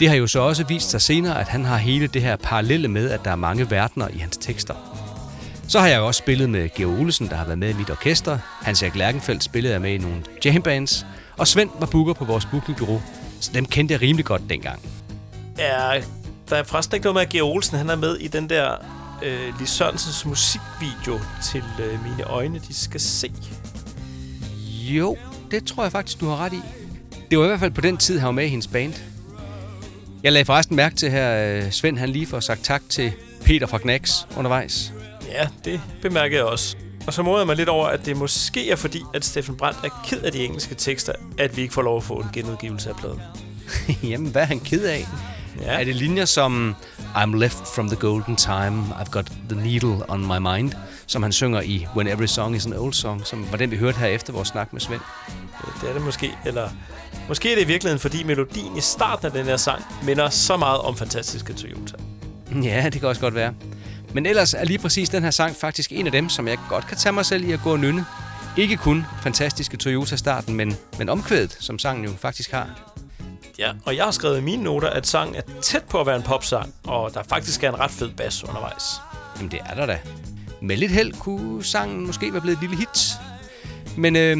Det har jo så også vist sig senere, at han har hele det her parallelle med, at der er mange verdener i hans tekster. Så har jeg jo også spillet med Georg Olesen, der har været med i mit orkester. Hans Erik Lærkenfeldt spillede jeg med i nogle jambands. Og Svend var booker på vores bookingbureau, så dem kendte jeg rimelig godt dengang. Ja, der er forresten ikke noget med, at Georg Olsen han er med i den der øh, Lis Sørensens musikvideo til øh, Mine Øjne, de skal se. Jo, det tror jeg faktisk, du har ret i. Det var i hvert fald på den tid, han var med i hendes band. Jeg lagde forresten mærke til her, øh, Svend han lige får sagt tak til Peter fra Knacks undervejs. Ja, det bemærker jeg også. Og så må jeg mig lidt over, at det måske er fordi, at Steffen Brandt er ked af de engelske tekster, at vi ikke får lov at få en genudgivelse af pladen. Jamen, hvad er han ked af? Ja. Er det linjer som I'm left from the golden time, I've got the needle on my mind, som han synger i When Every Song is an Old Song, som var den, vi hørte her efter vores snak med Svend? Det er det måske, eller måske er det i virkeligheden, fordi melodien i starten af den her sang minder så meget om fantastiske Toyota. Ja, det kan også godt være. Men ellers er lige præcis den her sang faktisk en af dem, som jeg godt kan tage mig selv i at gå og nynne. Ikke kun fantastiske Toyota-starten, men, men omkvædet, som sangen jo faktisk har. Ja, og jeg har skrevet i mine noter, at sangen er tæt på at være en popsang, og der faktisk er en ret fed bas undervejs. Jamen, det er der da. Med lidt held kunne sangen måske være blevet et lille hit. Men øh,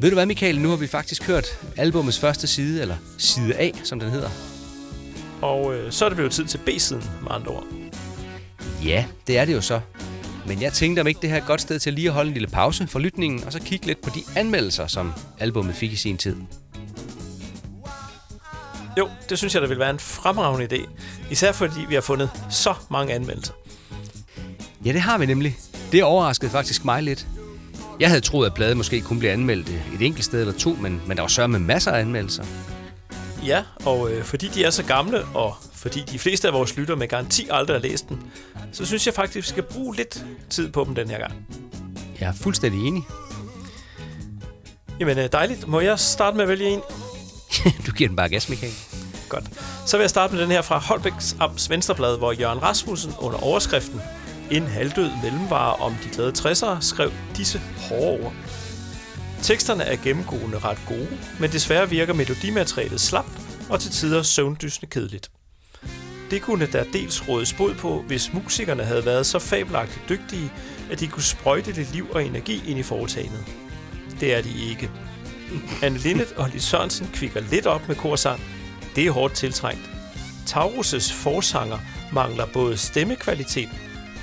ved du hvad, Michael? Nu har vi faktisk hørt albumets første side, eller side A, som den hedder. Og øh, så er det blevet tid til B-siden, med andre ord. Ja, det er det jo så. Men jeg tænkte, om ikke det her er et godt sted til lige at holde en lille pause for lytningen, og så kigge lidt på de anmeldelser, som albummet fik i sin tid. Jo, det synes jeg, der vil være en fremragende idé. Især fordi vi har fundet så mange anmeldelser. Ja, det har vi nemlig. Det overraskede faktisk mig lidt. Jeg havde troet, at bladet måske kunne blive anmeldt et enkelt sted eller to, men, men der var sørme med masser af anmeldelser. Ja, og øh, fordi de er så gamle, og fordi de fleste af vores lytter med garanti aldrig har læst den, så synes jeg faktisk, vi skal bruge lidt tid på dem den her gang. Jeg er fuldstændig enig. Jamen øh, dejligt. Må jeg starte med at vælge en? du giver den bare gas, Michael. Godt. Så vil jeg starte med den her fra Holbæks Amts Venstreblad, hvor Jørgen Rasmussen under overskriften En halvdød mellemvare om de glade 60'ere skrev disse hårde ord. Teksterne er gennemgående ret gode, men desværre virker melodimaterialet slapt og til tider søvndysende kedeligt. Det kunne der dels rådes bod på, hvis musikerne havde været så fabelagtigt dygtige, at de kunne sprøjte lidt liv og energi ind i foretagendet. Det er de ikke. Anne Linnet og Lis Sørensen kvikker lidt op med korsang. Det er hårdt tiltrængt. Taurus' forsanger mangler både stemmekvalitet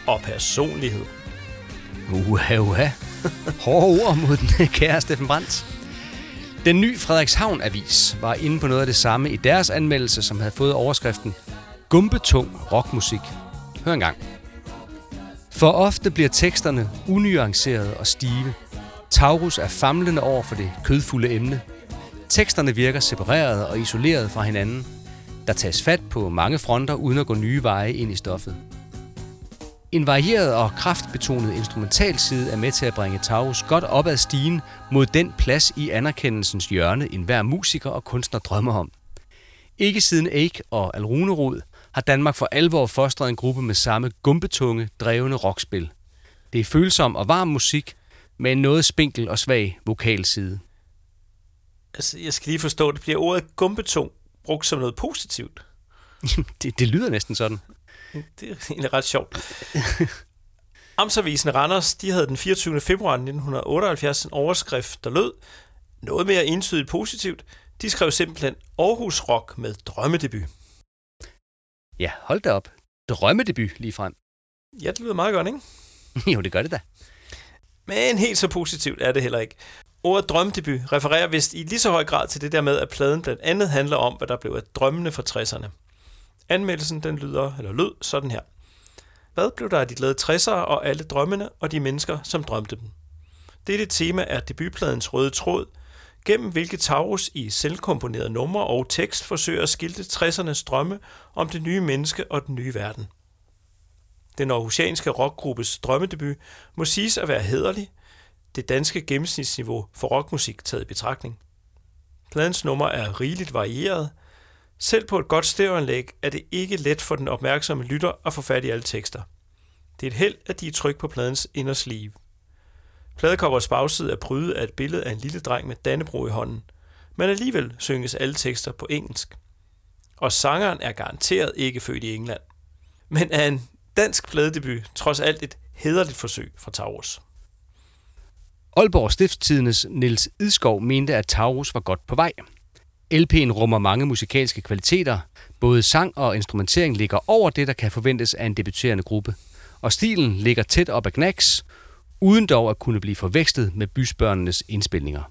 og personlighed. Uha, uha. Hårde ord mod den kære Steffen Brandt. Den nye Frederikshavn-avis var inde på noget af det samme i deres anmeldelse, som havde fået overskriften Gumbetung rockmusik. Hør en gang. For ofte bliver teksterne unuancerede og stive. Taurus er famlende over for det kødfulde emne. Teksterne virker separeret og isoleret fra hinanden. Der tages fat på mange fronter uden at gå nye veje ind i stoffet. En varieret og kraftbetonet instrumentalside er med til at bringe Taurus godt op ad stigen mod den plads i anerkendelsens hjørne, enhver musiker og kunstner drømmer om. Ikke siden Ake og Alrunerod har Danmark for alvor fostret en gruppe med samme gumbetunge, drevne rockspil. Det er følsom og varm musik, med en noget spinkel og svag vokalside. Altså, jeg skal lige forstå, det bliver ordet gumbetung brugt som noget positivt. det, det lyder næsten sådan. Det er egentlig ret sjovt. Amtsavisen Randers, de havde den 24. februar 1978 en overskrift, der lød noget mere entydigt positivt. De skrev simpelthen Aarhus Rock med drømmedebut. Ja, hold da op. Drømmedebut lige frem. Ja, det lyder meget godt, ikke? jo, det gør det da. Men helt så positivt er det heller ikke. Ordet drømmedebut refererer vist i lige så høj grad til det der med, at pladen blandt andet handler om, hvad der blev af drømmene fra 60'erne. Anmeldelsen den lyder, eller lød sådan her. Hvad blev der af de glade 60'ere og alle drømmene og de mennesker, som drømte dem? Dette tema er debutpladens røde tråd, gennem hvilket Taurus i selvkomponerede numre og tekst forsøger at skilte 60'ernes drømme om det nye menneske og den nye verden. Den aarhusianske rockgruppes drømmedebut må siges at være hederlig, det danske gennemsnitsniveau for rockmusik taget i betragtning. Pladens nummer er rigeligt varieret. Selv på et godt stereoanlæg er det ikke let for den opmærksomme lytter at få fat i alle tekster. Det er et held, at de er tryk på pladens inner Pladekopperets bagside er prydet af et billede af en lille dreng med Dannebro i hånden, men alligevel synges alle tekster på engelsk. Og sangeren er garanteret ikke født i England. Men er en dansk pladedebut trods alt et hederligt forsøg fra Taurus. Aalborg Stiftstidendes Niels Idskov mente, at Taurus var godt på vej. LP'en rummer mange musikalske kvaliteter. Både sang og instrumentering ligger over det, der kan forventes af en debuterende gruppe. Og stilen ligger tæt op ad Knacks, uden dog at kunne blive forvekslet med bysbørnenes indspilninger.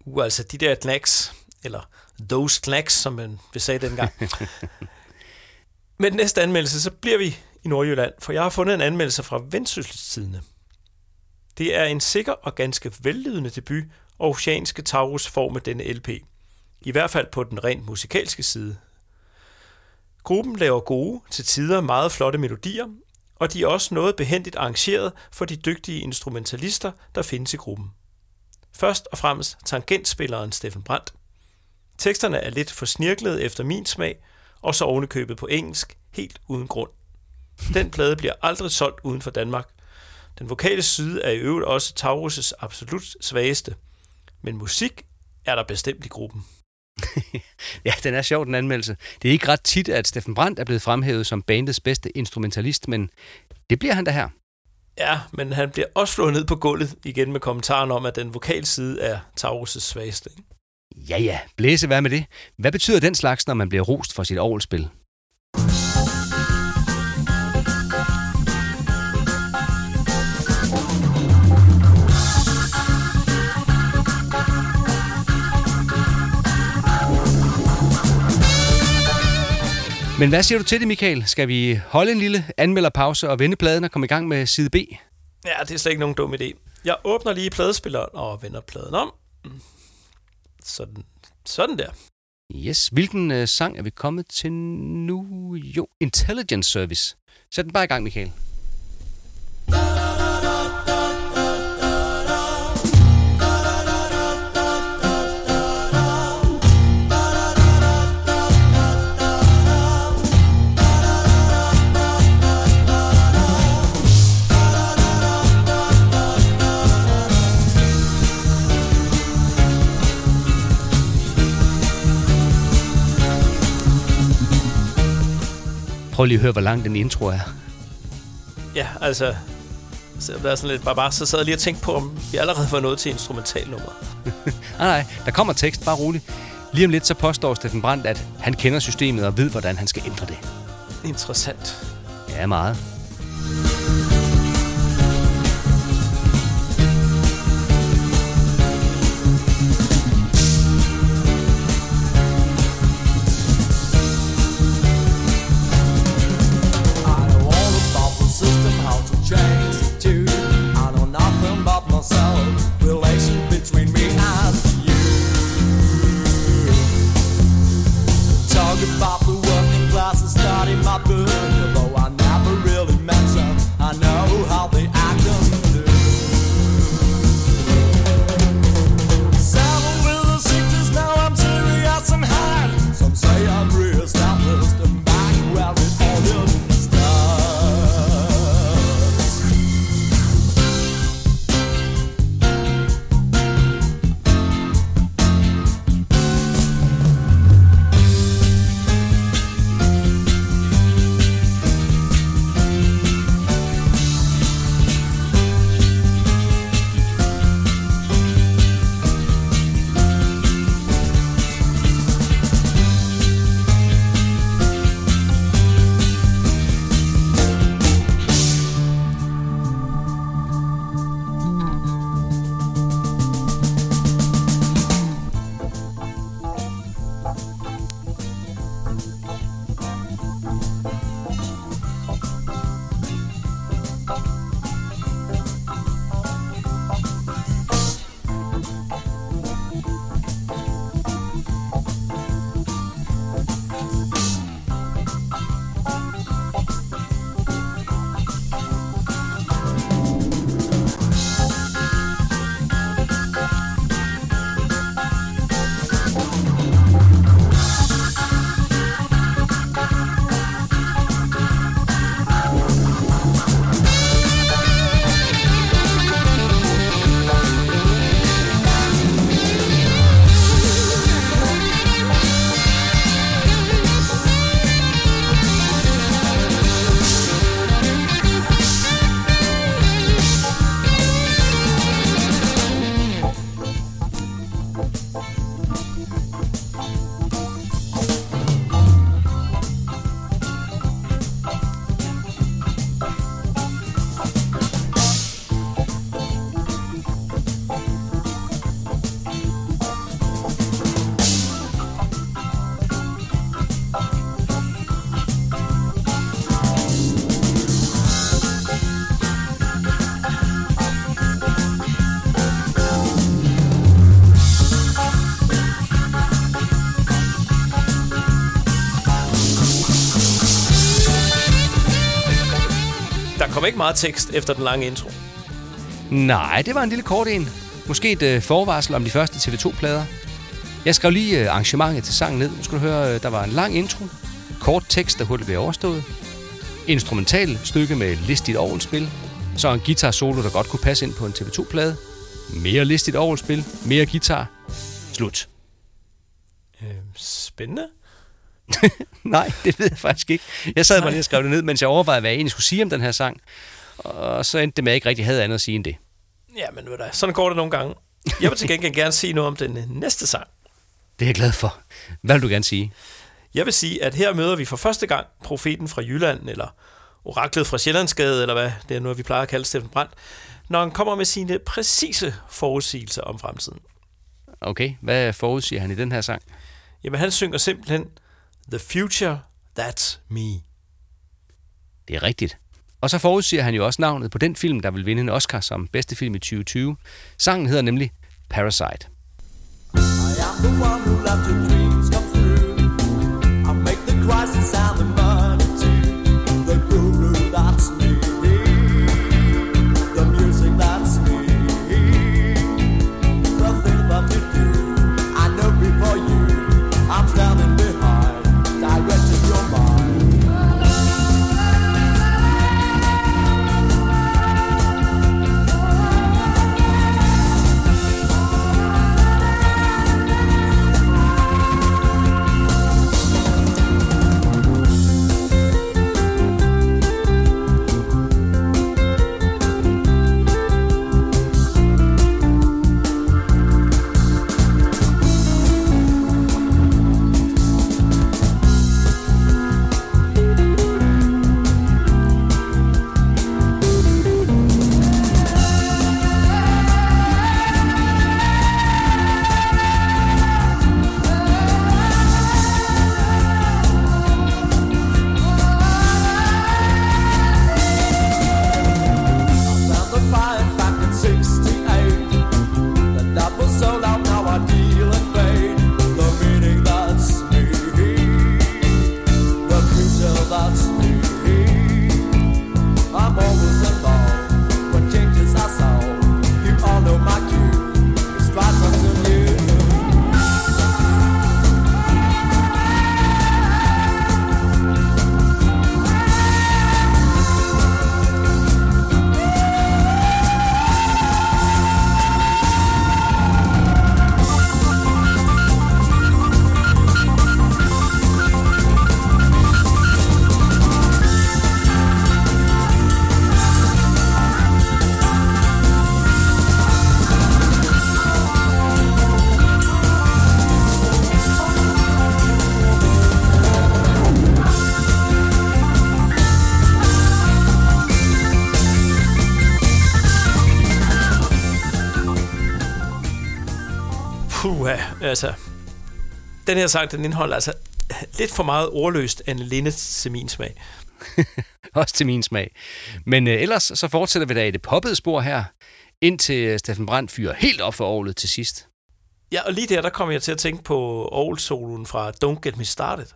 Uh, altså de der knacks, eller those knacks, som man vil sige dengang. Med den næste anmeldelse, så bliver vi i Nordjylland, for jeg har fundet en anmeldelse fra Vendsyssel Det er en sikker og ganske vellydende debut, Oceanske Taurus får med denne LP. I hvert fald på den rent musikalske side. Gruppen laver gode, til tider meget flotte melodier, og de er også noget behendigt arrangeret for de dygtige instrumentalister, der findes i gruppen. Først og fremmest tangentspilleren Steffen Brandt. Teksterne er lidt for snirklede efter min smag, og så ovenikøbet på engelsk, helt uden grund. Den plade bliver aldrig solgt uden for Danmark. Den vokale side er i øvrigt også Taurus' absolut svageste. Men musik er der bestemt i gruppen. Ja, den er sjov, den anmeldelse. Det er ikke ret tit, at Steffen Brandt er blevet fremhævet som bandets bedste instrumentalist, men det bliver han da her. Ja, men han bliver også slået ned på gulvet igen med kommentaren om, at den vokale side er Taurus' svageste. Ja, ja, blæse hvad med det? Hvad betyder den slags, når man bliver rost for sit overspil? Men hvad siger du til det, Michael? Skal vi holde en lille anmelderpause og vende pladen og komme i gang med side B? Ja, det er slet ikke nogen dum idé. Jeg åbner lige pladespilleren og vender pladen om. Sådan, sådan der. Yes, hvilken øh, sang er vi kommet til nu? Jo, Intelligence Service. Sæt den bare i gang, Michael. Prøv lige at høre, hvor lang den intro er. Ja, altså... Så jeg blev sådan lidt bare, bare så sad jeg lige og tænkte på, om vi allerede var nået til instrumentalnummer. Nej, nej, der kommer tekst, bare roligt. Lige om lidt så påstår Steffen Brandt, at han kender systemet og ved, hvordan han skal ændre det. Interessant. Ja, meget. Kom ikke meget tekst efter den lange intro. Nej, det var en lille kort en. Måske et øh, forvarsel om de første TV2-plader. Jeg skrev lige øh, arrangementet til sangen ned. Nu skal du høre, øh, der var en lang intro, kort tekst, der hurtigt blev overstået, instrumental stykke med listigt orgelspil, så en guitar solo, der godt kunne passe ind på en TV2-plade, mere listigt orgelspil, mere guitar, slut. Øh, spændende. Nej, det ved jeg faktisk ikke. Jeg sad bare lige og skrev det ned, mens jeg overvejede, hvad jeg egentlig skulle sige om den her sang. Og så endte det med, at jeg ikke rigtig havde andet at sige end det. Ja, men ved du, sådan går det nogle gange. Jeg vil til gengæld gerne sige noget om den øh, næste sang. Det er jeg glad for. Hvad vil du gerne sige? Jeg vil sige, at her møder vi for første gang profeten fra Jylland, eller oraklet fra Sjællandsgade, eller hvad det er nu, vi plejer at kalde Steffen Brandt, når han kommer med sine præcise forudsigelser om fremtiden. Okay, hvad forudsiger han i den her sang? Jamen, han synger simpelthen, The future, that's me. Det er rigtigt. Og så forudsiger han jo også navnet på den film, der vil vinde en Oscar som bedste film i 2020. Sangen hedder nemlig Parasite. I am the one who your Den her sang, den indeholder altså lidt for meget ordløst en linde til min smag. Også til min smag. Men øh, ellers så fortsætter vi da i det poppede spor her, indtil øh, Steffen Brandt fyrer helt op for året til sidst. Ja, og lige der, der kom jeg til at tænke på Old-soloen fra Don't Get Me Started.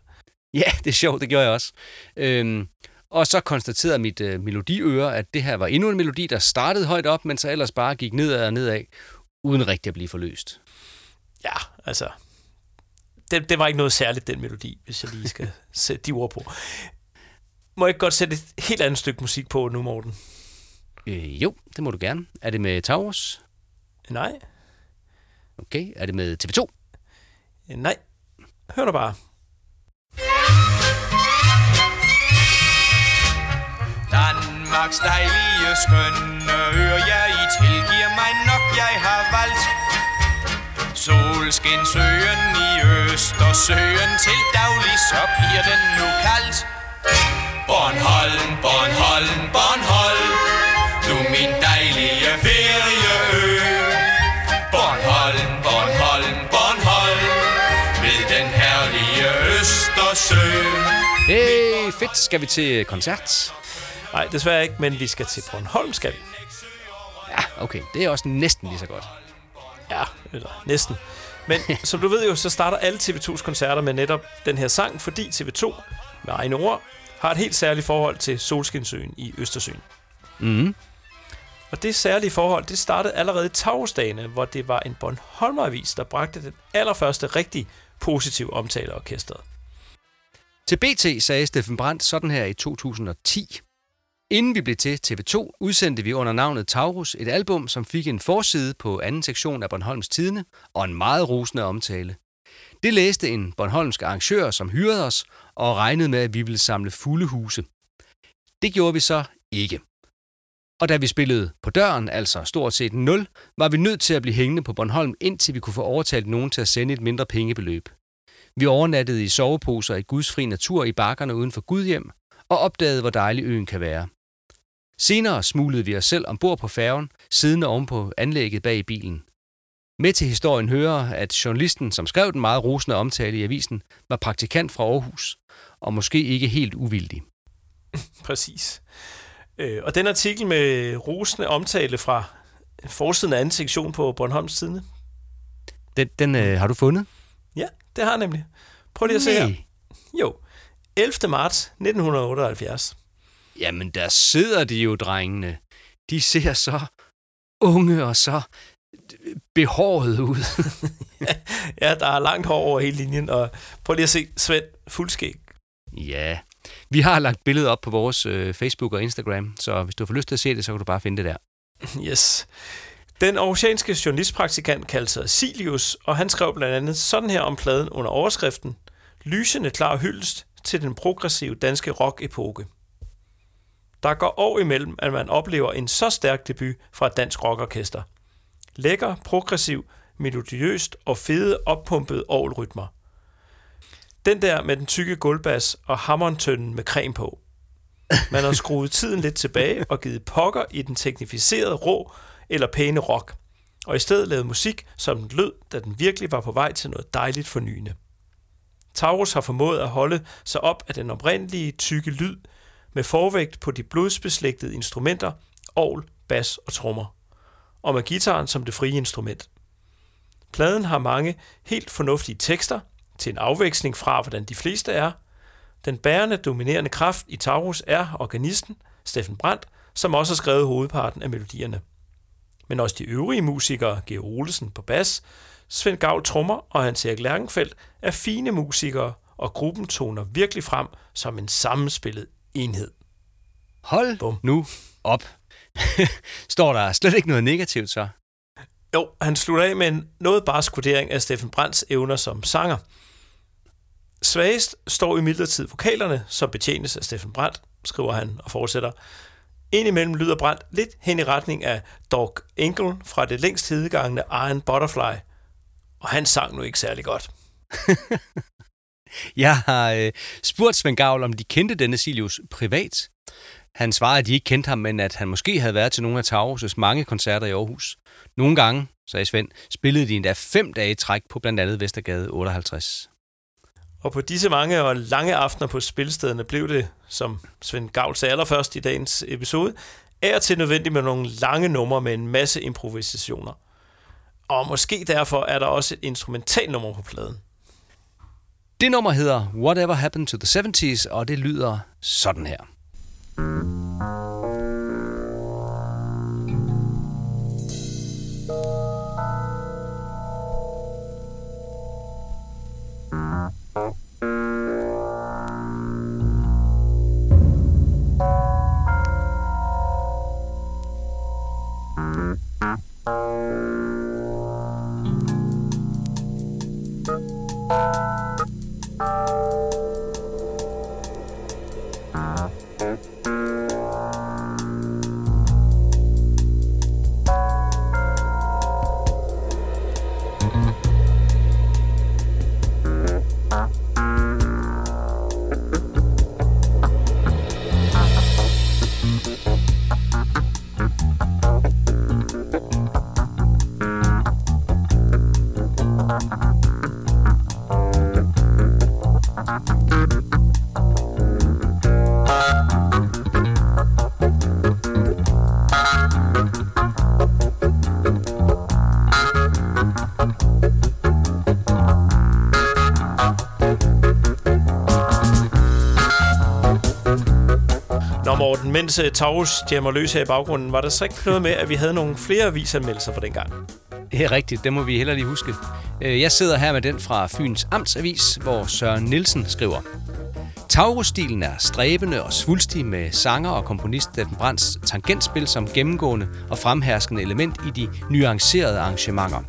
Ja, det er sjovt, det gjorde jeg også. Øhm, og så konstaterede mit øh, melodiøre, at det her var endnu en melodi, der startede højt op, men så ellers bare gik nedad og nedad, uden rigtig at blive forløst. Ja, altså... Det, det var ikke noget særligt, den melodi, hvis jeg lige skal sætte de ord på. Må jeg ikke godt sætte et helt andet stykke musik på nu, Morten? Øh, jo, det må du gerne. Er det med Taurus? Nej, Okay. Er det med TV2? nej. Hør du bare. Danmarks dejlige skønne øer, ja, I tilgiver mig nok, jeg har valgt. Solskinsøen i Østersøen til daglig, så bliver den nu kaldt. Bornholm, Bornholm, Bornholm, du min dejlige ferieø. Bornholm, Bornholm, Bornholm, ved den herlige Østersø. Hey, fedt. Skal vi til koncert? Nej, desværre ikke, men vi skal til Bornholm, skal vi. Ja, okay. Det er også næsten lige så godt. Ja, eller næsten. Men som du ved jo, så starter alle TV2's koncerter med netop den her sang, fordi TV2, med egne ord, har et helt særligt forhold til Solskinsøen i Østersøen. Mm. Og det særlige forhold, det startede allerede i Taurusdagene, hvor det var en Bornholmer-avis, der bragte den allerførste rigtig positive omtale af orkestret. Til BT sagde Steffen Brandt sådan her i 2010. Inden vi blev til TV2, udsendte vi under navnet Taurus et album, som fik en forside på anden sektion af Bornholms Tidene og en meget rosende omtale. Det læste en Bornholmsk arrangør, som hyrede os og regnede med, at vi ville samle fulde huse. Det gjorde vi så ikke. Og da vi spillede på døren, altså stort set 0, var vi nødt til at blive hængende på Bornholm, indtil vi kunne få overtalt nogen til at sende et mindre pengebeløb. Vi overnattede i soveposer i gudsfri natur i bakkerne uden for Gudhjem, og opdagede, hvor dejlig øen kan være. Senere smuglede vi os selv ombord på færgen, siddende oven på anlægget bag i bilen. Med til historien hører, at journalisten, som skrev den meget rosende omtale i avisen, var praktikant fra Aarhus, og måske ikke helt uvildig. Præcis. Øh, og den artikel med rosende omtale fra forsiden af anden sektion på Bornholms Tidene, Den, den øh, har du fundet? ja, det har jeg nemlig. Prøv lige at se her. Jo, 11. marts 1978. Jamen, der sidder de jo, drengene. De ser så unge og så behåret ud. Ja, der er langt hår over hele linjen, og prøv lige at se Svend fuldskæg. ja, vi har lagt billedet op på vores øh, Facebook og Instagram, så hvis du får lyst til at se det, så kan du bare finde det der. Yes. Den aarhusianske journalistpraktikant kaldte sig Silius, og han skrev blandt andet sådan her om pladen under overskriften Lysende klar hyldest til den progressive danske rock-epoke. Der går år imellem, at man oplever en så stærk debut fra et dansk rockorkester. Lækker, progressiv, melodiøst og fede, oppumpede orgelrytmer. Den der med den tykke gulvbas og hammerentønden med creme på. Man har skruet tiden lidt tilbage og givet pokker i den teknificerede rå eller pæne rock, og i stedet lavet musik, som den lød, da den virkelig var på vej til noget dejligt fornyende. Taurus har formået at holde sig op af den oprindelige tykke lyd, med forvægt på de blodsbeslægtede instrumenter, ovl, bas og trommer, og med gitaren som det frie instrument. Pladen har mange helt fornuftige tekster, til en afveksling fra, hvordan de fleste er. Den bærende, dominerende kraft i Taurus er organisten, Steffen Brandt, som også har skrevet hovedparten af melodierne. Men også de øvrige musikere, Georg Olesen på bas, Svend Gav trommer og Hans Erik Lærkenfeldt er fine musikere, og gruppen toner virkelig frem som en sammenspillet enhed. Hold Bum. nu op. Står der slet ikke noget negativt så? Jo, han slutter af med en noget barsk vurdering af Steffen Brandts evner som sanger. Svagest står i midlertid vokalerne, som betjenes af Steffen Brandt, skriver han og fortsætter. Indimellem lyder Brandt lidt hen i retning af Dog Enkel fra det længst hedegangende Iron Butterfly. Og han sang nu ikke særlig godt. Jeg har øh, spurgt Svend Gavl, om de kendte denne Silius privat. Han svarede, at de ikke kendte ham, men at han måske havde været til nogle af Taurus' mange koncerter i Aarhus. Nogle gange, sagde Svend, spillede de endda fem dage i træk på blandt andet Vestergade 58. Og på disse mange og lange aftener på spilstederne blev det, som Svend Gavl sagde allerførst i dagens episode, er til nødvendigt med nogle lange numre med en masse improvisationer. Og måske derfor er der også et instrumentalnummer på pladen. Det nummer hedder Whatever Happened to the 70s, og det lyder sådan her. Morten, mens øh, Taurus jammer løs her i baggrunden, var der så ikke noget med, at vi havde nogle flere avisanmeldelser fra dengang? Det er rigtigt, det må vi heller lige huske. Øh, jeg sidder her med den fra Fyns Amtsavis, hvor Søren Nielsen skriver. Taurus-stilen er stræbende og svulstig med sanger og komponist Steffen Brands tangentspil som gennemgående og fremherskende element i de nuancerede arrangementer.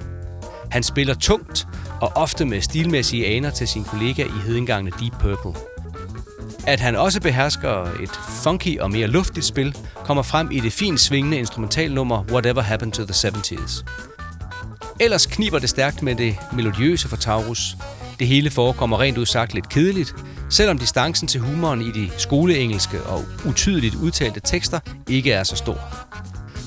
Han spiller tungt og ofte med stilmæssige aner til sin kollega i hedengangne Deep Purple. At han også behersker et funky og mere luftigt spil, kommer frem i det fint svingende instrumentalnummer Whatever Happened to the 70s. Ellers kniber det stærkt med det melodiøse for Taurus. Det hele forekommer rent udsagt lidt kedeligt, selvom distancen til humoren i de skoleengelske og utydeligt udtalte tekster ikke er så stor.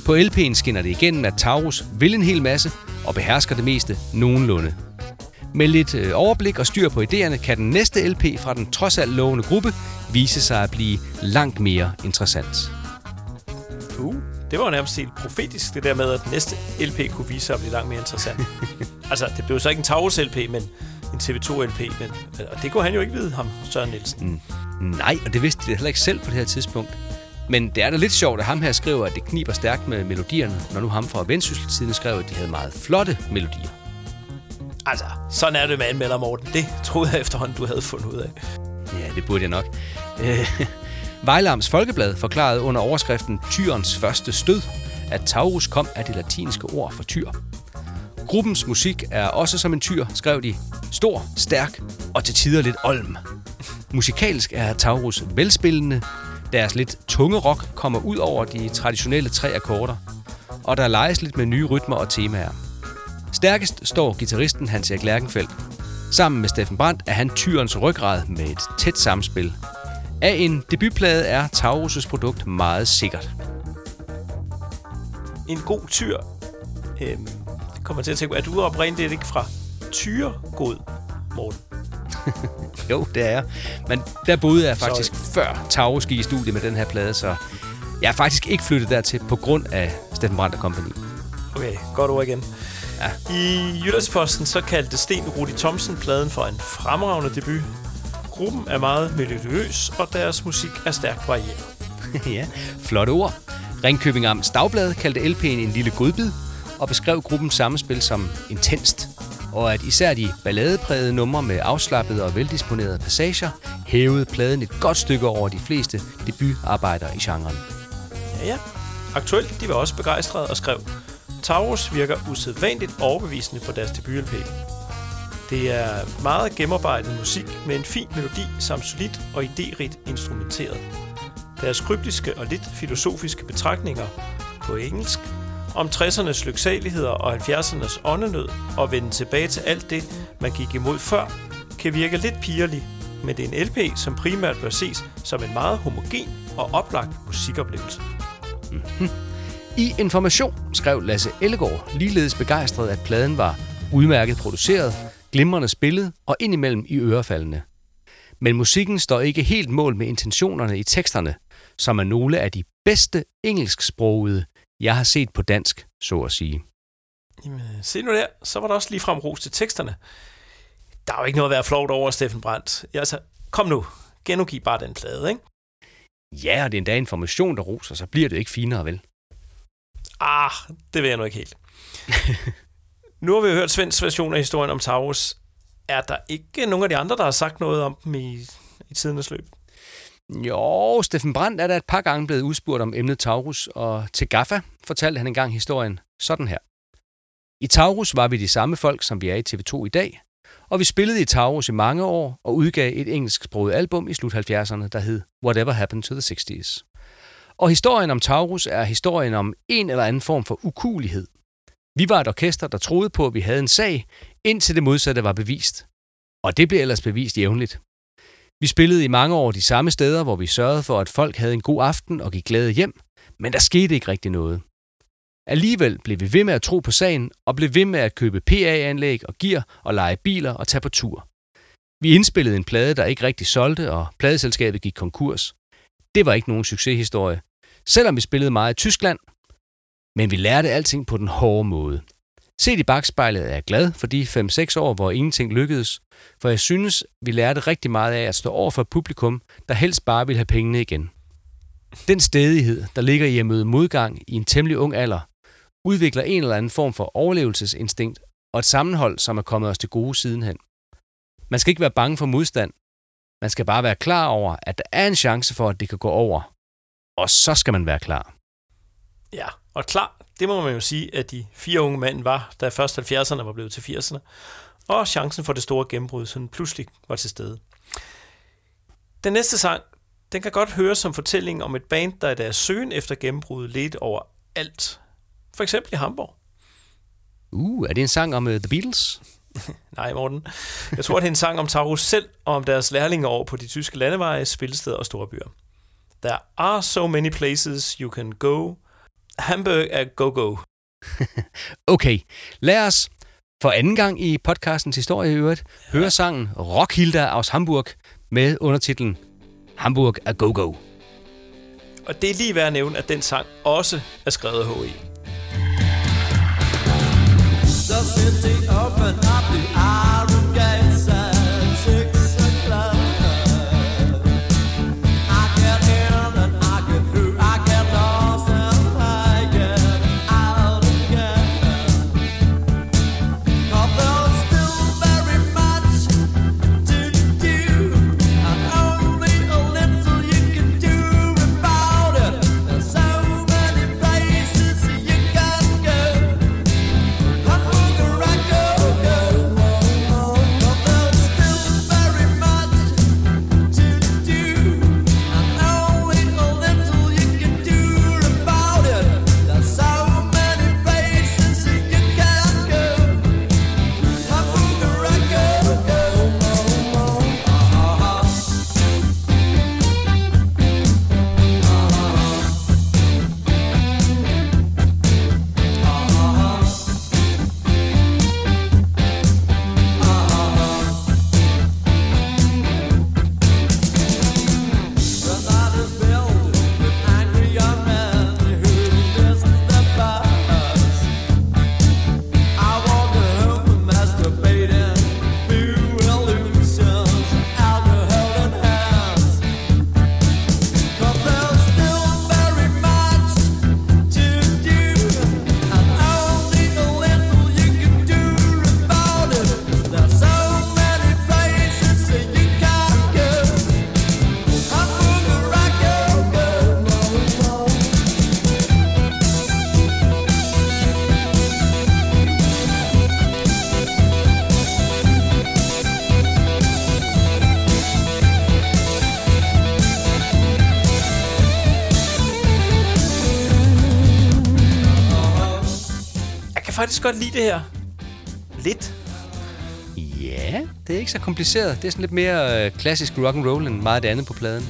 På LP'en skinner det igennem, at Taurus vil en hel masse og behersker det meste nogenlunde. Med lidt øh, overblik og styr på idéerne kan den næste LP fra den trods alt lovende gruppe vise sig at blive langt mere interessant. Uh, det var jo nærmest helt profetisk, det der med, at næste LP kunne vise sig at blive langt mere interessant. altså, det blev så ikke en Taurus LP, men en TV2 LP, men, og det kunne han jo ikke vide, ham, Søren Nielsen. Mm. Nej, og det vidste de heller ikke selv på det her tidspunkt. Men det er da lidt sjovt, at ham her skriver, at det kniber stærkt med melodierne, når nu ham fra Vendsyssel skrev, at de havde meget flotte melodier. Altså, sådan er det med anmelder, Morten. Det troede jeg efterhånden, du havde fundet ud af. Ja, det burde jeg nok. Øh, Vejlams Folkeblad forklarede under overskriften Tyrens første stød, at Taurus kom af det latinske ord for tyr. Gruppens musik er også som en tyr, skrev de. Stor, stærk og til tider lidt olm. Musikalsk er Taurus velspillende. Deres lidt tunge rock kommer ud over de traditionelle tre akkorder. Og der leges lidt med nye rytmer og temaer. Stærkest står gitarristen Hans Erik Lærkenfeldt. Sammen med Steffen Brandt er han tyrens ryggrad med et tæt samspil. Af en debutplade er Taurus' produkt meget sikkert. En god tyr. Øhm, det kommer til at tænke på, er du oprindeligt ikke fra Tyregod, Morten? Jo, det er jeg. Men der boede jeg faktisk Sorry. før Taurus gik i studie med den her plade, så jeg er faktisk ikke flyttet dertil på grund af Steffen Brandt Company. Okay, godt ord igen. Ja. I Jyllandsposten så kaldte Sten Rudi Thomsen pladen for en fremragende debut. Gruppen er meget melodiøs, og deres musik er stærkt varieret. ja, flotte ord. Ringkøbing Amts Dagblad kaldte LP'en en lille godbid og beskrev gruppens sammenspil som intenst. Og at især de balladeprægede numre med afslappede og veldisponerede passager hævede pladen et godt stykke over de fleste debutarbejder i genren. Ja, ja. Aktuelt, de var også begejstrede og skrev, Taurus virker usædvanligt overbevisende på deres debut-LP. Det er meget gennemarbejdet musik med en fin melodi samt solidt og idérigt instrumenteret. Deres kryptiske og lidt filosofiske betragtninger på engelsk om 60'ernes lyksaligheder og 70'ernes åndenød og vende tilbage til alt det, man gik imod før, kan virke lidt pigerlig, men det er en LP, som primært bør ses som en meget homogen og oplagt musikoplevelse. I Information skrev Lasse Ellegaard ligeledes begejstret, at pladen var udmærket produceret, glimrende spillet og indimellem i ørefaldene. Men musikken står ikke helt mål med intentionerne i teksterne, som er nogle af de bedste engelsksprogede, jeg har set på dansk, så at sige. Jamen, se nu der, så var der også lige frem ros til teksterne. Der er jo ikke noget at være flot over, Steffen Brandt. Ja, altså, kom nu, genudgiv bare den plade, ikke? Ja, og det er endda information, der roser, så bliver det ikke finere, vel? Ah, det vil jeg nu ikke helt. nu har vi jo hørt Svends version af historien om Taurus. Er der ikke nogen af de andre, der har sagt noget om dem i, i tidernes løb? Jo, Steffen Brandt er der et par gange blevet udspurgt om emnet Taurus, og til Gaffa fortalte han engang historien sådan her. I Taurus var vi de samme folk, som vi er i TV2 i dag, og vi spillede i Taurus i mange år og udgav et engelsksproget album i slut 70'erne, der hed Whatever Happened to the 60s. Og historien om Taurus er historien om en eller anden form for ukulighed. Vi var et orkester, der troede på, at vi havde en sag, indtil det modsatte var bevist. Og det blev ellers bevist jævnligt. Vi spillede i mange år de samme steder, hvor vi sørgede for, at folk havde en god aften og gik glade hjem, men der skete ikke rigtig noget. Alligevel blev vi ved med at tro på sagen og blev ved med at købe PA-anlæg og gear og lege biler og tage på tur. Vi indspillede en plade, der ikke rigtig solgte, og pladeselskabet gik konkurs. Det var ikke nogen succeshistorie, selvom vi spillede meget i Tyskland, men vi lærte alting på den hårde måde. Set i bagspejlet er jeg glad for de 5-6 år, hvor ingenting lykkedes, for jeg synes, vi lærte rigtig meget af at stå over for et publikum, der helst bare ville have pengene igen. Den stedighed, der ligger i at møde modgang i en temmelig ung alder, udvikler en eller anden form for overlevelsesinstinkt og et sammenhold, som er kommet os til gode sidenhen. Man skal ikke være bange for modstand. Man skal bare være klar over, at der er en chance for, at det kan gå over. Og så skal man være klar. Ja, og klar, det må man jo sige, at de fire unge mænd var, da først 70'erne var blevet til 80'erne, og chancen for det store gennembrud sådan pludselig var til stede. Den næste sang, den kan godt høres som fortælling om et band, der i deres søgen efter gennembruddet ledte over alt. For eksempel i Hamburg. Uh, er det en sang om uh, The Beatles? Nej, Morten. Jeg tror, det er en sang om Taurus selv og om deres lærlingeår på de tyske landeveje, spillesteder og store byer. There are so many places you can go. Hamburg er go-go. Okay, lad os for anden gang i podcastens historie i øvrigt høre sangen Rockhilda aus Hamburg med undertitlen Hamburg er go-go. Og det er lige værd at nævne, at den sang også er skrevet af H.E. The faktisk godt lide det her. Lidt. Ja, det er ikke så kompliceret. Det er sådan lidt mere øh, klassisk rock and roll end meget af det andet på pladen.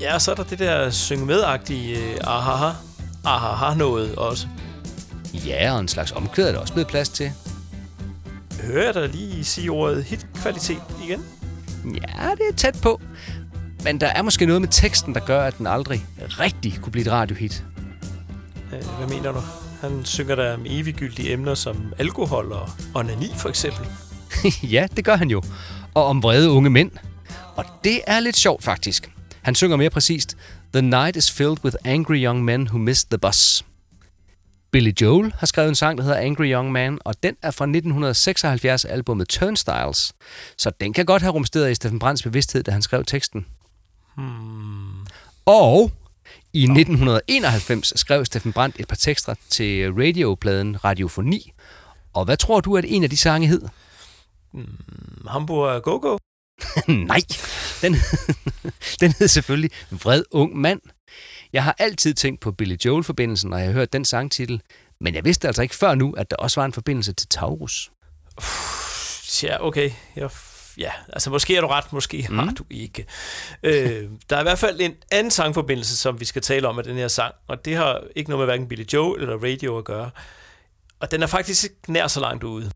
Ja, og så er der det der synge med-agtige øh, ahaha, ahaha noget også. Ja, og en slags omkvæd er der også blevet plads til. Hører jeg dig lige sige ordet hitkvalitet igen? Ja, det er tæt på. Men der er måske noget med teksten, der gør, at den aldrig rigtig kunne blive et radiohit. Øh, hvad mener du? Han synger der om eviggyldige emner som alkohol og onani for eksempel. ja, det gør han jo. Og om vrede unge mænd. Og det er lidt sjovt faktisk. Han synger mere præcist, The night is filled with angry young men who missed the bus. Billy Joel har skrevet en sang, der hedder Angry Young Man, og den er fra 1976 albumet Turnstiles. Så den kan godt have rumsteret i Steffen Brands bevidsthed, da han skrev teksten. Hmm. Og i 1991 skrev Steffen Brandt et par tekster til radiopladen Radiofoni. Og hvad tror du, at en af de sange hed? Hamburg er go-go. Nej, den, den hed selvfølgelig Vred Ung Mand. Jeg har altid tænkt på Billy Joel-forbindelsen, når jeg har hørt den sangtitel, men jeg vidste altså ikke før nu, at der også var en forbindelse til Taurus. Ja, okay. Jeg, ja, altså måske er du ret, måske mm. har du ikke. Øh, der er i hvert fald en anden sangforbindelse, som vi skal tale om af den her sang, og det har ikke noget med hverken Billy Joel eller radio at gøre. Og den er faktisk ikke nær så langt ude.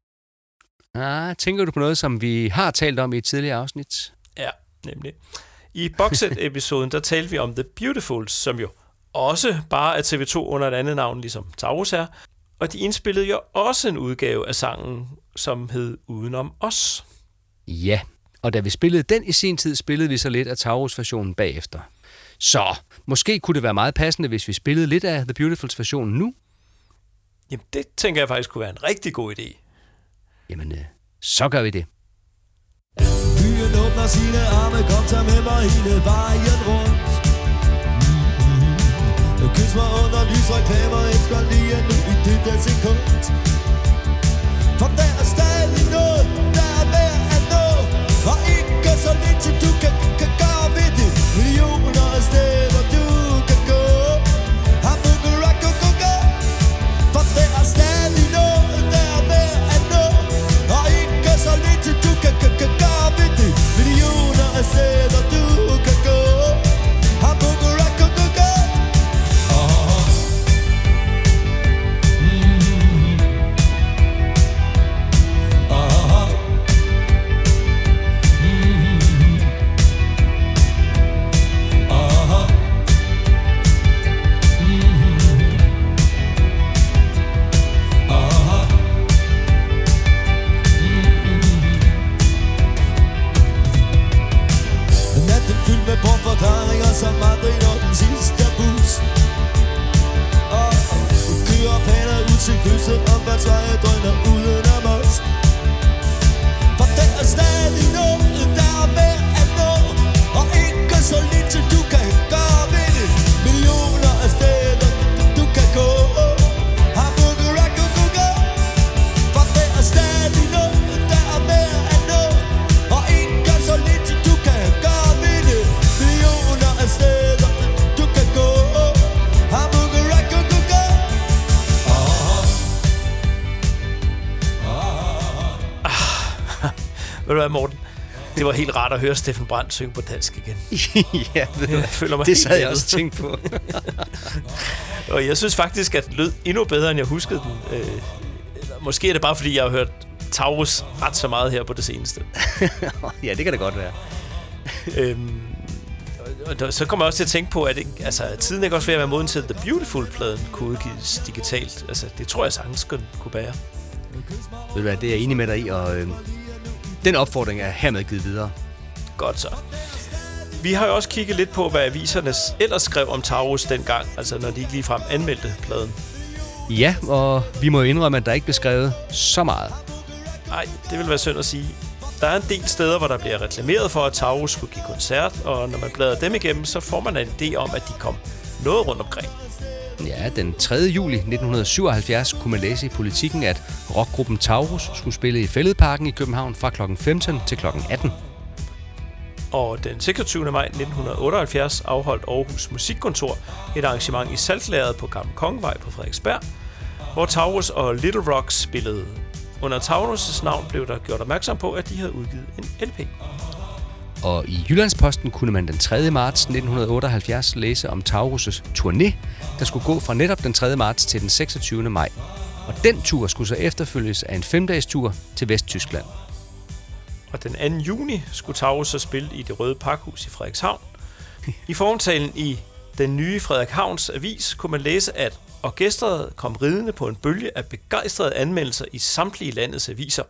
Ah, tænker du på noget, som vi har talt om i et tidligere afsnit? Ja, nemlig. I Boxet-episoden, der talte vi om The Beautifuls, som jo også bare er TV2 under et andet navn, ligesom Taurus er. Og de indspillede jo også en udgave af sangen, som hed Udenom os. Ja, og da vi spillede den i sin tid, spillede vi så lidt af Taurus-versionen bagefter. Så måske kunne det være meget passende, hvis vi spillede lidt af The Beautifuls version nu. Jamen, det tænker jeg faktisk kunne være en rigtig god idé. Jamen, øh, så gør vi det. Byen åbner sine arme, kom tag med mig hele vejen rundt. Kys mig under lysreklamer, elsker lige nu i dette sekund For der er stadig noget, der er værd som aldrig når den sidste bus ah, Og kører planer ud til krydset om hvad Sverige drøner uden om os For den er stadig hvad, Morten? Det var helt rart at høre Steffen Brandt synge på dansk igen. ja, du Jeg føler mig det sad jeg også tænkt på. Og jeg synes faktisk, at det lød endnu bedre, end jeg huskede den. Øh, måske er det bare, fordi jeg har hørt Taurus ret så meget her på det seneste. ja, det kan det godt være. øhm, og der- så kommer jeg også til at tænke på, at ikke, altså, tiden ikke også ved at være moden til, at The Beautiful-pladen kunne udgives digitalt. Altså, det tror jeg sagtens kunne, kunne bære. Ved du hvad, det er jeg enig med dig i, og øh, den opfordring er hermed givet videre. Godt så. Vi har jo også kigget lidt på, hvad aviserne ellers skrev om Taurus dengang, altså når de ikke ligefrem anmeldte pladen. Ja, og vi må jo indrømme, at der ikke blev skrevet så meget. Nej, det vil være synd at sige. Der er en del steder, hvor der bliver reklameret for, at Taurus skulle give koncert, og når man bladrer dem igennem, så får man en idé om, at de kom noget rundt omkring. Ja, den 3. juli 1977 kunne man læse i politikken, at rockgruppen Taurus skulle spille i Fælledparken i København fra kl. 15 til kl. 18. Og den 26. maj 1978 afholdt Aarhus Musikkontor et arrangement i Saltlæret på Gamle Kongevej på Frederiksberg, hvor Taurus og Little Rock spillede. Under Taurus' navn blev der gjort opmærksom på, at de havde udgivet en LP. Og i Jyllandsposten kunne man den 3. marts 1978 læse om Taurus' turné, der skulle gå fra netop den 3. marts til den 26. maj. Og den tur skulle så efterfølges af en femdages tur til Vesttyskland. Og den 2. juni skulle Taurus så spille i det røde pakhus i Frederikshavn. I formtalen i den nye Frederikshavns avis kunne man læse, at orkestret kom ridende på en bølge af begejstrede anmeldelser i samtlige landets aviser.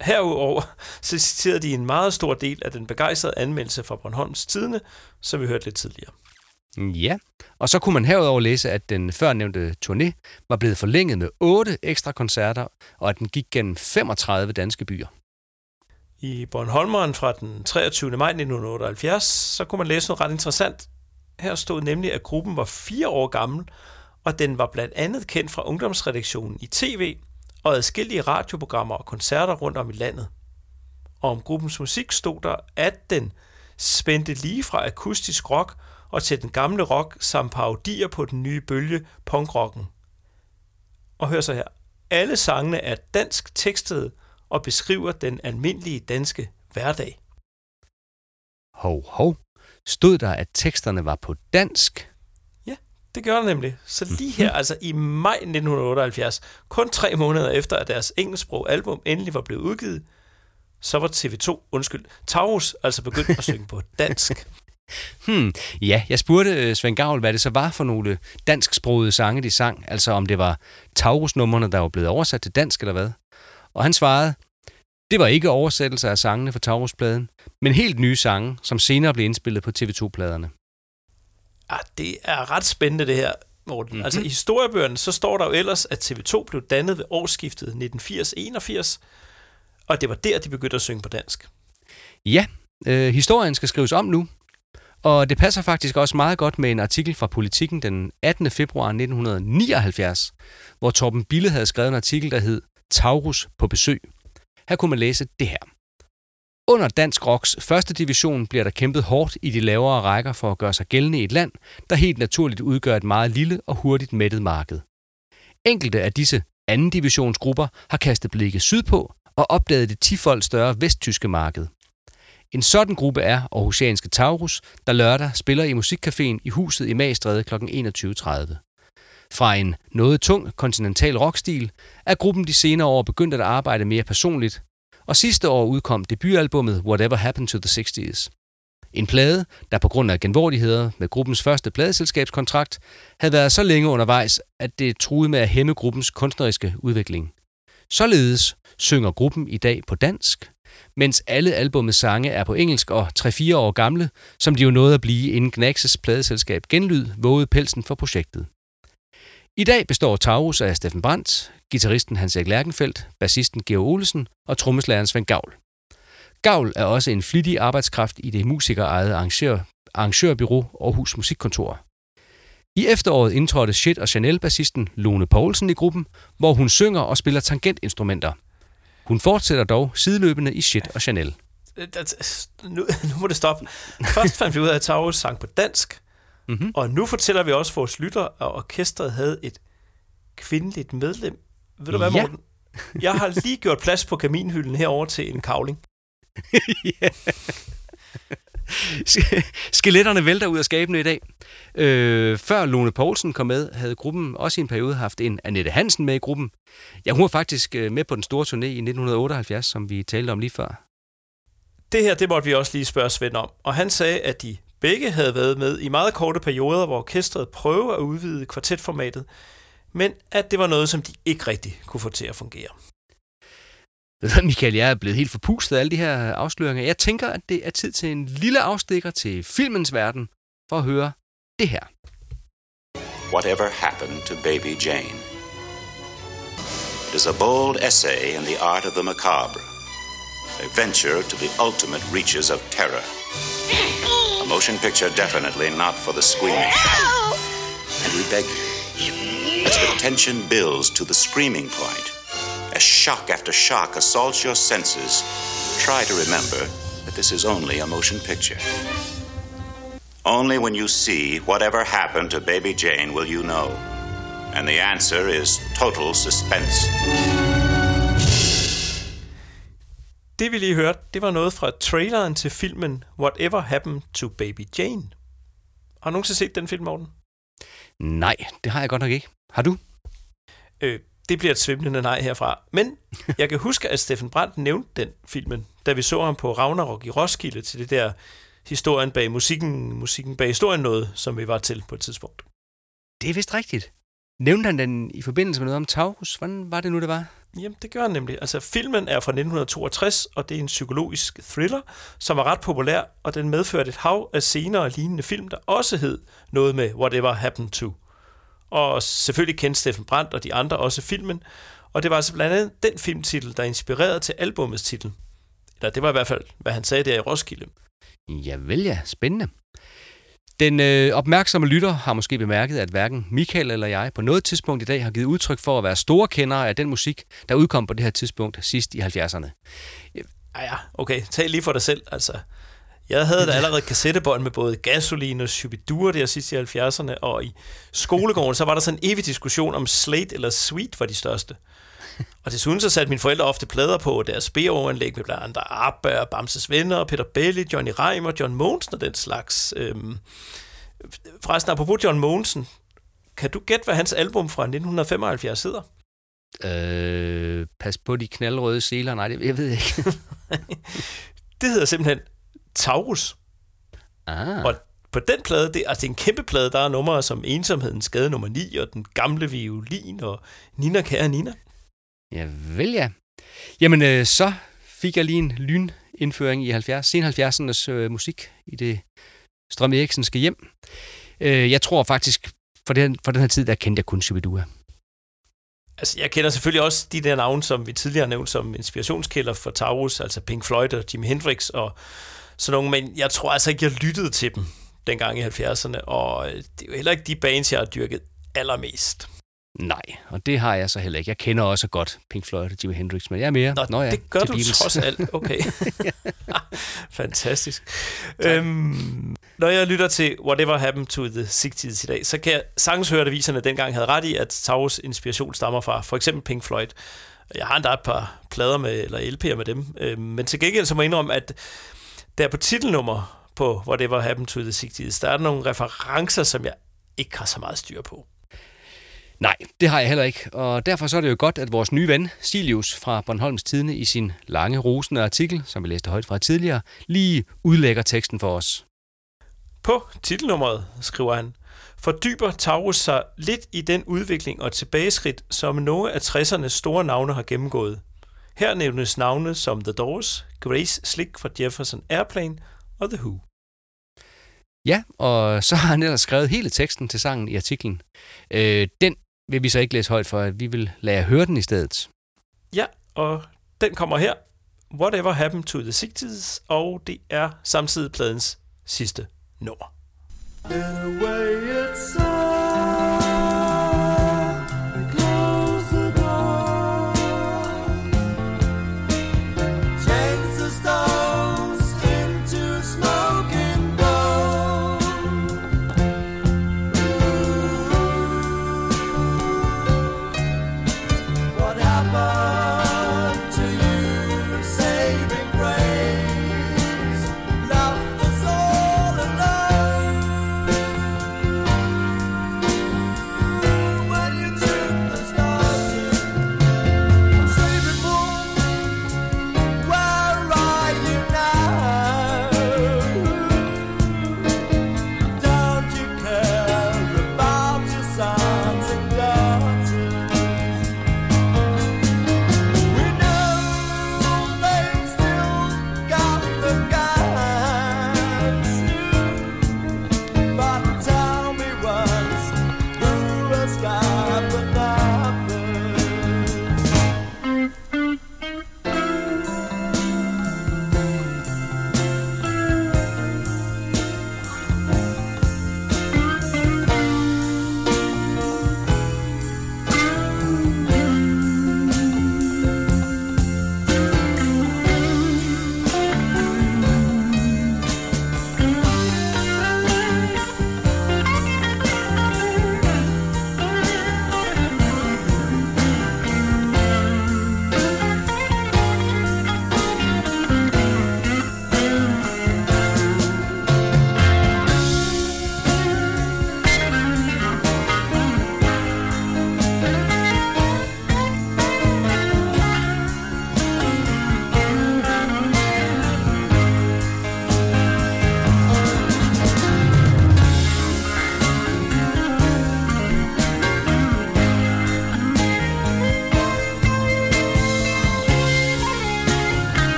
Herudover så citerede de en meget stor del af den begejstrede anmeldelse fra Bornholms Tidene, som vi hørte lidt tidligere. Ja, og så kunne man herudover læse, at den førnævnte turné var blevet forlænget med otte ekstra koncerter, og at den gik gennem 35 danske byer. I Bornholmeren fra den 23. maj 1978, så kunne man læse noget ret interessant. Her stod nemlig, at gruppen var fire år gammel, og den var blandt andet kendt fra ungdomsredaktionen i tv og adskillige radioprogrammer og koncerter rundt om i landet. Og om gruppens musik stod der, at den spændte lige fra akustisk rock og til den gamle rock samt parodier på den nye bølge punkrocken. Og hør så her. Alle sangene er dansk tekstede og beskriver den almindelige danske hverdag. Hov, hov. Stod der, at teksterne var på dansk? Det gør det nemlig. Så lige her, altså i maj 1978, kun tre måneder efter, at deres engelsksprog album endelig var blevet udgivet, så var TV2, undskyld, Taurus altså begyndt at synge på dansk. Hmm, ja, jeg spurgte øh, Svend Gavl, hvad det så var for nogle dansksprogede sange, de sang. Altså om det var Taurus-numrene, der var blevet oversat til dansk eller hvad. Og han svarede, det var ikke oversættelser af sangene fra Taurus-pladen, men helt nye sange, som senere blev indspillet på TV2-pladerne. Ah, det er ret spændende det her, Morten. Mm-hmm. Altså i historiebøgerne, så står der jo ellers, at TV2 blev dannet ved årsskiftet 1980-81, og det var der, de begyndte at synge på dansk. Ja, øh, historien skal skrives om nu, og det passer faktisk også meget godt med en artikel fra Politiken den 18. februar 1979, hvor Torben Bille havde skrevet en artikel, der hed Taurus på besøg. Her kunne man læse det her. Under Dansk Rocks første division bliver der kæmpet hårdt i de lavere rækker for at gøre sig gældende i et land, der helt naturligt udgør et meget lille og hurtigt mættet marked. Enkelte af disse anden divisionsgrupper har kastet blikket sydpå og opdaget det tifold større vesttyske marked. En sådan gruppe er Aarhusianske Taurus, der lørdag spiller i musikcaféen i huset i Magstræde kl. 21.30. Fra en noget tung kontinental rockstil er gruppen de senere år begyndt at arbejde mere personligt, og sidste år udkom debutalbummet Whatever Happened to the 60s. En plade, der på grund af genvordigheder med gruppens første pladeselskabskontrakt, havde været så længe undervejs, at det truede med at hæmme gruppens kunstneriske udvikling. Således synger gruppen i dag på dansk, mens alle albumets sange er på engelsk og 3-4 år gamle, som de jo nåede at blive inden Gnaxes pladeselskab Genlyd vågede pelsen for projektet. I dag består Taurus af Steffen Brandt, gitarristen Hans-Erik Lærkenfeldt, bassisten Georg Olesen og trommeslageren Svend Gavl. Gavl er også en flittig arbejdskraft i det musikerejede arrangør, arrangørbyrå Aarhus Musikkontor. I efteråret indtrådte Shit og Chanel-bassisten Lone Poulsen i gruppen, hvor hun synger og spiller tangentinstrumenter. Hun fortsætter dog sideløbende i Shit og Chanel. Øh, nu, nu må det stoppe. Først fandt vi ud af, at Taurus sang på dansk, Mhm. og nu fortæller vi også vores lytter, at orkestret havde et kvindeligt medlem. Ved du hvad, Ja. Morten? Jeg har lige gjort plads på kaminhylden herover til en kavling. Skeletterne vælter ud af skabene i dag. Øh, før Lone Poulsen kom med, havde gruppen også i en periode haft en Annette Hansen med i gruppen. Ja, hun var faktisk øh, med på den store turné i 1978, som vi talte om lige før. Det her, det måtte vi også lige spørge Svend om. Og han sagde, at de begge havde været med i meget korte perioder, hvor orkestret prøvede at udvide kvartetformatet, men at det var noget, som de ikke rigtig kunne få til at fungere. Michael, jeg er blevet helt forpustet af alle de her afsløringer. Jeg tænker, at det er tid til en lille afstikker til filmens verden, for at høre det her. Whatever Happened to Baby Jane? It is a bold essay in the art of the macabre, a venture to the ultimate reaches of terror. Motion picture definitely not for the squeamish. And we beg you, as the tension builds to the screaming point, as shock after shock assaults your senses, try to remember that this is only a motion picture. Only when you see whatever happened to baby Jane will you know. And the answer is total suspense. Det vi lige hørte, det var noget fra traileren til filmen Whatever Happened to Baby Jane. Har du nogensinde set den film, Morten? Nej, det har jeg godt nok ikke. Har du? Øh, det bliver et svimlende nej herfra. Men jeg kan huske, at Steffen Brandt nævnte den filmen, da vi så ham på Ragnarok i Roskilde til det der historien bag musikken, musikken bag historien noget, som vi var til på et tidspunkt. Det er vist rigtigt. Nævnte han den i forbindelse med noget om Taurus? Hvordan var det nu, det var? Jamen, det gør han nemlig. Altså, filmen er fra 1962, og det er en psykologisk thriller, som var ret populær, og den medførte et hav af senere lignende film, der også hed noget med Whatever Happened To. Og selvfølgelig kendte Steffen Brandt og de andre også filmen, og det var altså blandt andet den filmtitel, der inspirerede til albumets titel. Eller det var i hvert fald, hvad han sagde der i Roskilde. Ja, vel ja, spændende. Den øh, opmærksomme lytter har måske bemærket, at hverken Michael eller jeg på noget tidspunkt i dag har givet udtryk for at være store kendere af den musik, der udkom på det her tidspunkt sidst i 70'erne. Ja, ja, okay, tag lige for dig selv. Altså, jeg havde da allerede kassettebånd med både gasolin og Shubidua der sidst i 70'erne, og i skolegården, så var der sådan en evig diskussion om Slate eller Sweet var de største. Og desuden så satte mine forældre ofte plader på deres BO-anlæg med blandt andet Abba og Bamses Venner, Peter Belli, Johnny Reimer, John Mogensen og den slags. Øhm, forresten, apropos John Mogensen, kan du gætte, hvad hans album fra 1975 hedder? Øh, pas på de knaldrøde seler. Nej, det, jeg ved ikke. Det hedder simpelthen Taurus. Ah, Og på den plade, det, altså det er en kæmpe plade, der er numre som Ensomhedens Skade nummer 9, og Den Gamle Violin, og Nina Kære Nina ja, vel ja. Jamen, øh, så fik jeg lige en lynindføring i 70, sen 70'ernes øh, musik i det Strøm Eriksenske hjem. Øh, jeg tror faktisk, for den, for den her tid, der kendte jeg kun Shibidua. Altså, jeg kender selvfølgelig også de der navne, som vi tidligere har nævnt som inspirationskilder for Taurus, altså Pink Floyd og Jimi Hendrix og sådan nogle, men jeg tror altså ikke, jeg lyttede til dem dengang i 70'erne, og øh, det er jo heller ikke de bands, jeg har dyrket allermest. Nej, og det har jeg så heller ikke. Jeg kender også godt Pink Floyd og Jimi Hendrix, men jeg er mere. Nå, Nå ja, det gør du Beatles. trods alt. Okay. Fantastisk. Øhm, når jeg lytter til Whatever Happened to the 60s i dag, så kan jeg sagtens høre, at aviserne dengang havde ret i, at Taurus inspiration stammer fra for eksempel Pink Floyd. Jeg har endda et par plader med, eller LP'er med dem. Øhm, men til gengæld så må jeg indrømme, at der på titelnummer på Whatever Happened to the 60s, der er nogle referencer, som jeg ikke har så meget styr på. Nej, det har jeg heller ikke, og derfor så er det jo godt, at vores nye ven, Silius fra Bornholms Tidene, i sin lange, rosende artikel, som vi læste højt fra tidligere, lige udlægger teksten for os. På titelnummeret, skriver han, fordyber Taurus sig lidt i den udvikling og tilbageskridt, som nogle af 60'ernes store navne har gennemgået. Her nævnes navne som The Doors, Grace Slick fra Jefferson Airplane og The Who. Ja, og så har han ellers skrevet hele teksten til sangen i artiklen. Øh, den vil vi så ikke læse højt for, at vi vil lade jer høre den i stedet. Ja, og den kommer her. Whatever Happened to the 60s, og det er samtidig pladens sidste nummer. In a way it's sad.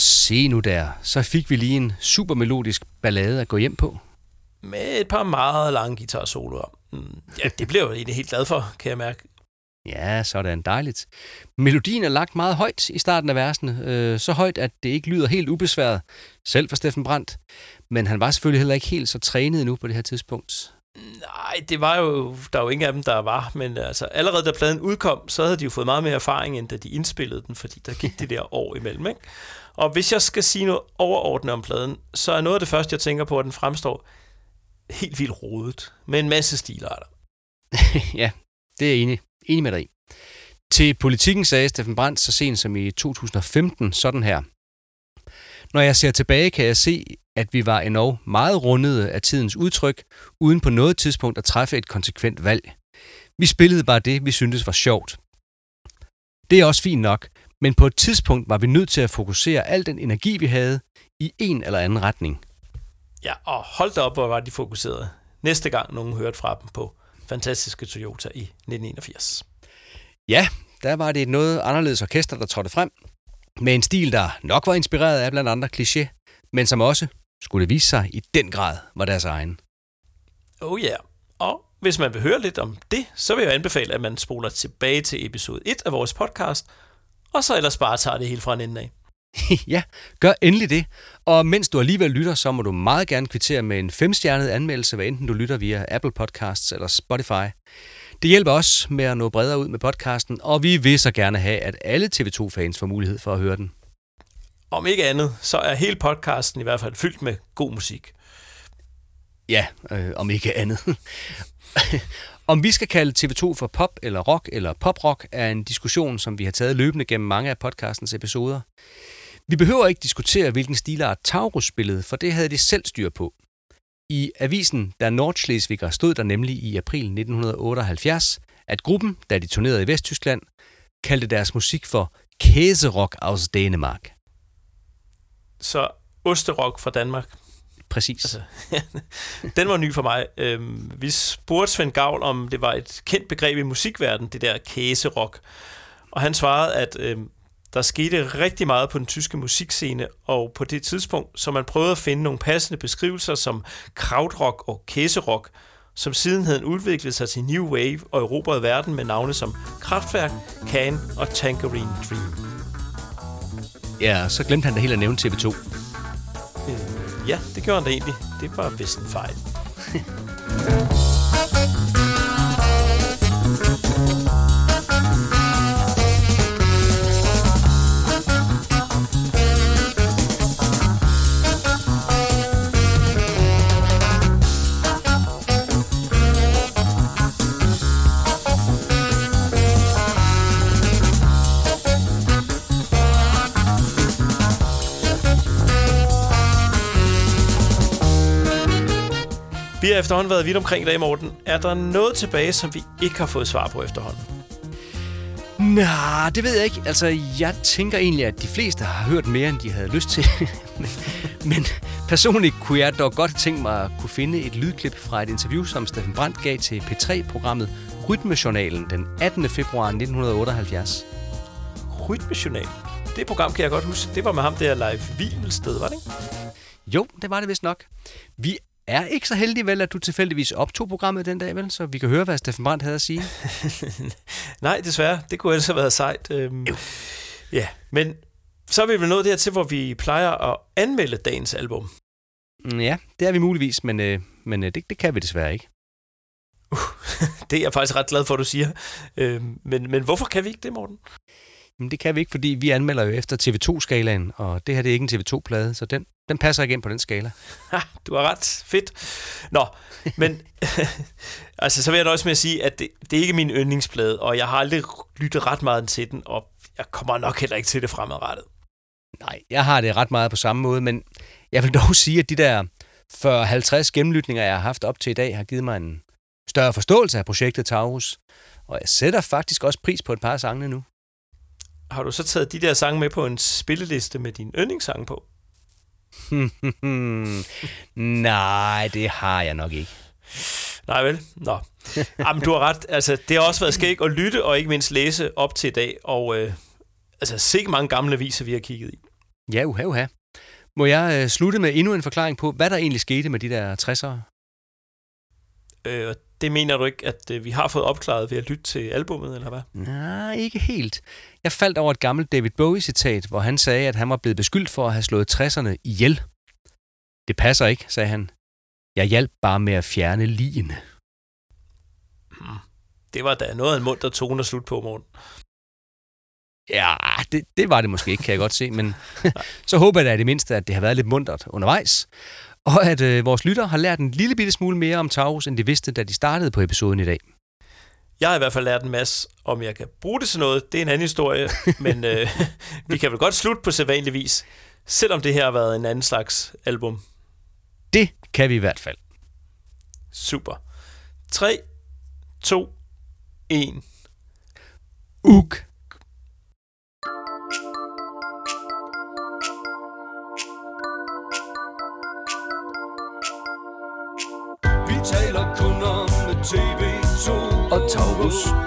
Og se nu der, så fik vi lige en super melodisk ballade at gå hjem på. Med et par meget lange guitar-soloer. Mm, Ja, det bliver jeg jo egentlig helt glad for, kan jeg mærke. Ja, sådan dejligt. Melodien er lagt meget højt i starten af versene, øh, så højt, at det ikke lyder helt ubesværet, selv for Steffen Brandt. Men han var selvfølgelig heller ikke helt så trænet nu på det her tidspunkt. Nej, det var jo, der er jo ingen af dem, der var, men altså, allerede da pladen udkom, så havde de jo fået meget mere erfaring, end da de indspillede den, fordi der gik det der år imellem, ikke? Og hvis jeg skal sige noget overordnet om pladen, så er noget af det første, jeg tænker på, at den fremstår helt vildt rodet, med en masse stilarter. ja, det er jeg enig, enig med dig i. Til politikken sagde Steffen Brandt så sent som i 2015 sådan her. Når jeg ser tilbage, kan jeg se, at vi var endnu meget rundede af tidens udtryk, uden på noget tidspunkt at træffe et konsekvent valg. Vi spillede bare det, vi syntes var sjovt. Det er også fint nok, men på et tidspunkt var vi nødt til at fokusere al den energi, vi havde, i en eller anden retning. Ja, og hold da op, hvor var de fokuseret. Næste gang nogen hørte fra dem på fantastiske Toyota i 1981. Ja, der var det et noget anderledes orkester, der trådte frem, med en stil, der nok var inspireret af blandt andre kliché, men som også, skulle det vise sig, i den grad var deres egen. Oh ja, yeah. og hvis man vil høre lidt om det, så vil jeg anbefale, at man spoler tilbage til episode 1 af vores podcast, og så ellers bare tager det hele fra en ende af. ja, gør endelig det. Og mens du alligevel lytter, så må du meget gerne kvittere med en femstjernet anmeldelse, hvad enten du lytter via Apple Podcasts eller Spotify. Det hjælper os med at nå bredere ud med podcasten, og vi vil så gerne have, at alle TV2-fans får mulighed for at høre den. Om ikke andet, så er hele podcasten i hvert fald fyldt med god musik. Ja, øh, om ikke andet. om vi skal kalde TV2 for pop eller rock eller poprock, er en diskussion, som vi har taget løbende gennem mange af podcastens episoder. Vi behøver ikke diskutere, hvilken stilart Taurus spillede, for det havde de selv styr på. I avisen Der Nordschleswiger stod der nemlig i april 1978, at gruppen, da de turnerede i Vesttyskland, kaldte deres musik for Käserock aus Dänemark. Så Osterok fra Danmark. Præcis. Altså, den var ny for mig. Øhm, vi spurgte Svend Gavl, om det var et kendt begreb i musikverdenen, det der kæserok. Og han svarede, at øhm, der skete rigtig meget på den tyske musikscene, og på det tidspunkt, så man prøvede at finde nogle passende beskrivelser som krautrock og kæserok, som siden havde udviklet sig til New Wave og erobrede verden med navne som Kraftwerk, Can og Tangerine Dream. Ja, så glemte han da helt at nævne TV2. Øh, ja, det gjorde han da egentlig. Det var vist en fejl. Vi har efterhånden været vidt omkring i dag, Morten. Er der noget tilbage, som vi ikke har fået svar på efterhånden? Nej, det ved jeg ikke. Altså, jeg tænker egentlig, at de fleste har hørt mere, end de havde lyst til. men, men personligt kunne jeg dog godt tænke mig at kunne finde et lydklip fra et interview, som Steffen Brandt gav til P3-programmet Rytmejournalen den 18. februar 1978. Rytmejournal. Det program kan jeg godt huske. Det var med ham der live Vimelsted, var det ikke? Jo, det var det vist nok. Vi er ikke så heldige vel, at du tilfældigvis optog programmet den dag, vel? Så vi kan høre, hvad Steffen Brandt havde at sige. Nej, desværre. Det kunne ellers have været sejt. Øhm, ja, men så er vi vel nået dertil, hvor vi plejer at anmelde dagens album. Mm, Ja, det er vi muligvis, men, øh, men øh, det, det kan vi desværre ikke. Det er jeg faktisk ret glad for, at du siger. Øhm, men, men hvorfor kan vi ikke det, Morten? Men det kan vi ikke, fordi vi anmelder jo efter TV2-skalaen, og det her det er ikke en TV2-plade, så den, den passer ikke ind på den skala. Du har ret. Fedt. Nå, men altså, så vil jeg også med at sige, at det, det er ikke min yndlingsplade, og jeg har aldrig lyttet ret meget til den, og jeg kommer nok heller ikke til det fremadrettet. Nej, jeg har det ret meget på samme måde, men jeg vil dog sige, at de der 40-50 gennemlytninger, jeg har haft op til i dag, har givet mig en større forståelse af projektet Taurus. Og jeg sætter faktisk også pris på et par af sangene nu. Har du så taget de der sange med på en spilleliste med din yndlingssange på? Nej, det har jeg nok ikke. Nej vel? Nå. Jamen, du har ret. Altså, det har også været skægt at lytte og ikke mindst læse op til i dag. Og øh, altså, se mange gamle aviser, vi har kigget i. Ja, uha, uha. Må jeg øh, slutte med endnu en forklaring på, hvad der egentlig skete med de der 60'ere? Øh, det mener du ikke, at øh, vi har fået opklaret ved at lytte til albummet, eller hvad? Nej, ikke helt. Jeg faldt over et gammelt David Bowie-citat, hvor han sagde, at han var blevet beskyldt for at have slået 60'erne ihjel. Det passer ikke, sagde han. Jeg hjalp bare med at fjerne ligene. Det var da noget af en mund, der tone at slutte på, morgen. Ja, det, det var det måske ikke, kan jeg godt se, men så håber jeg da i det mindste, at det har været lidt muntert undervejs, og at øh, vores lytter har lært en lille bitte smule mere om Taurus, end de vidste, da de startede på episoden i dag. Jeg har i hvert fald lært en masse, om jeg kan bruge det til noget. Det er en anden historie, men øh, vi kan vel godt slutte på sædvanlig vis, selvom det her har været en anden slags album. Det kan vi i hvert fald. Super. 3, 2, 1. Uk. Og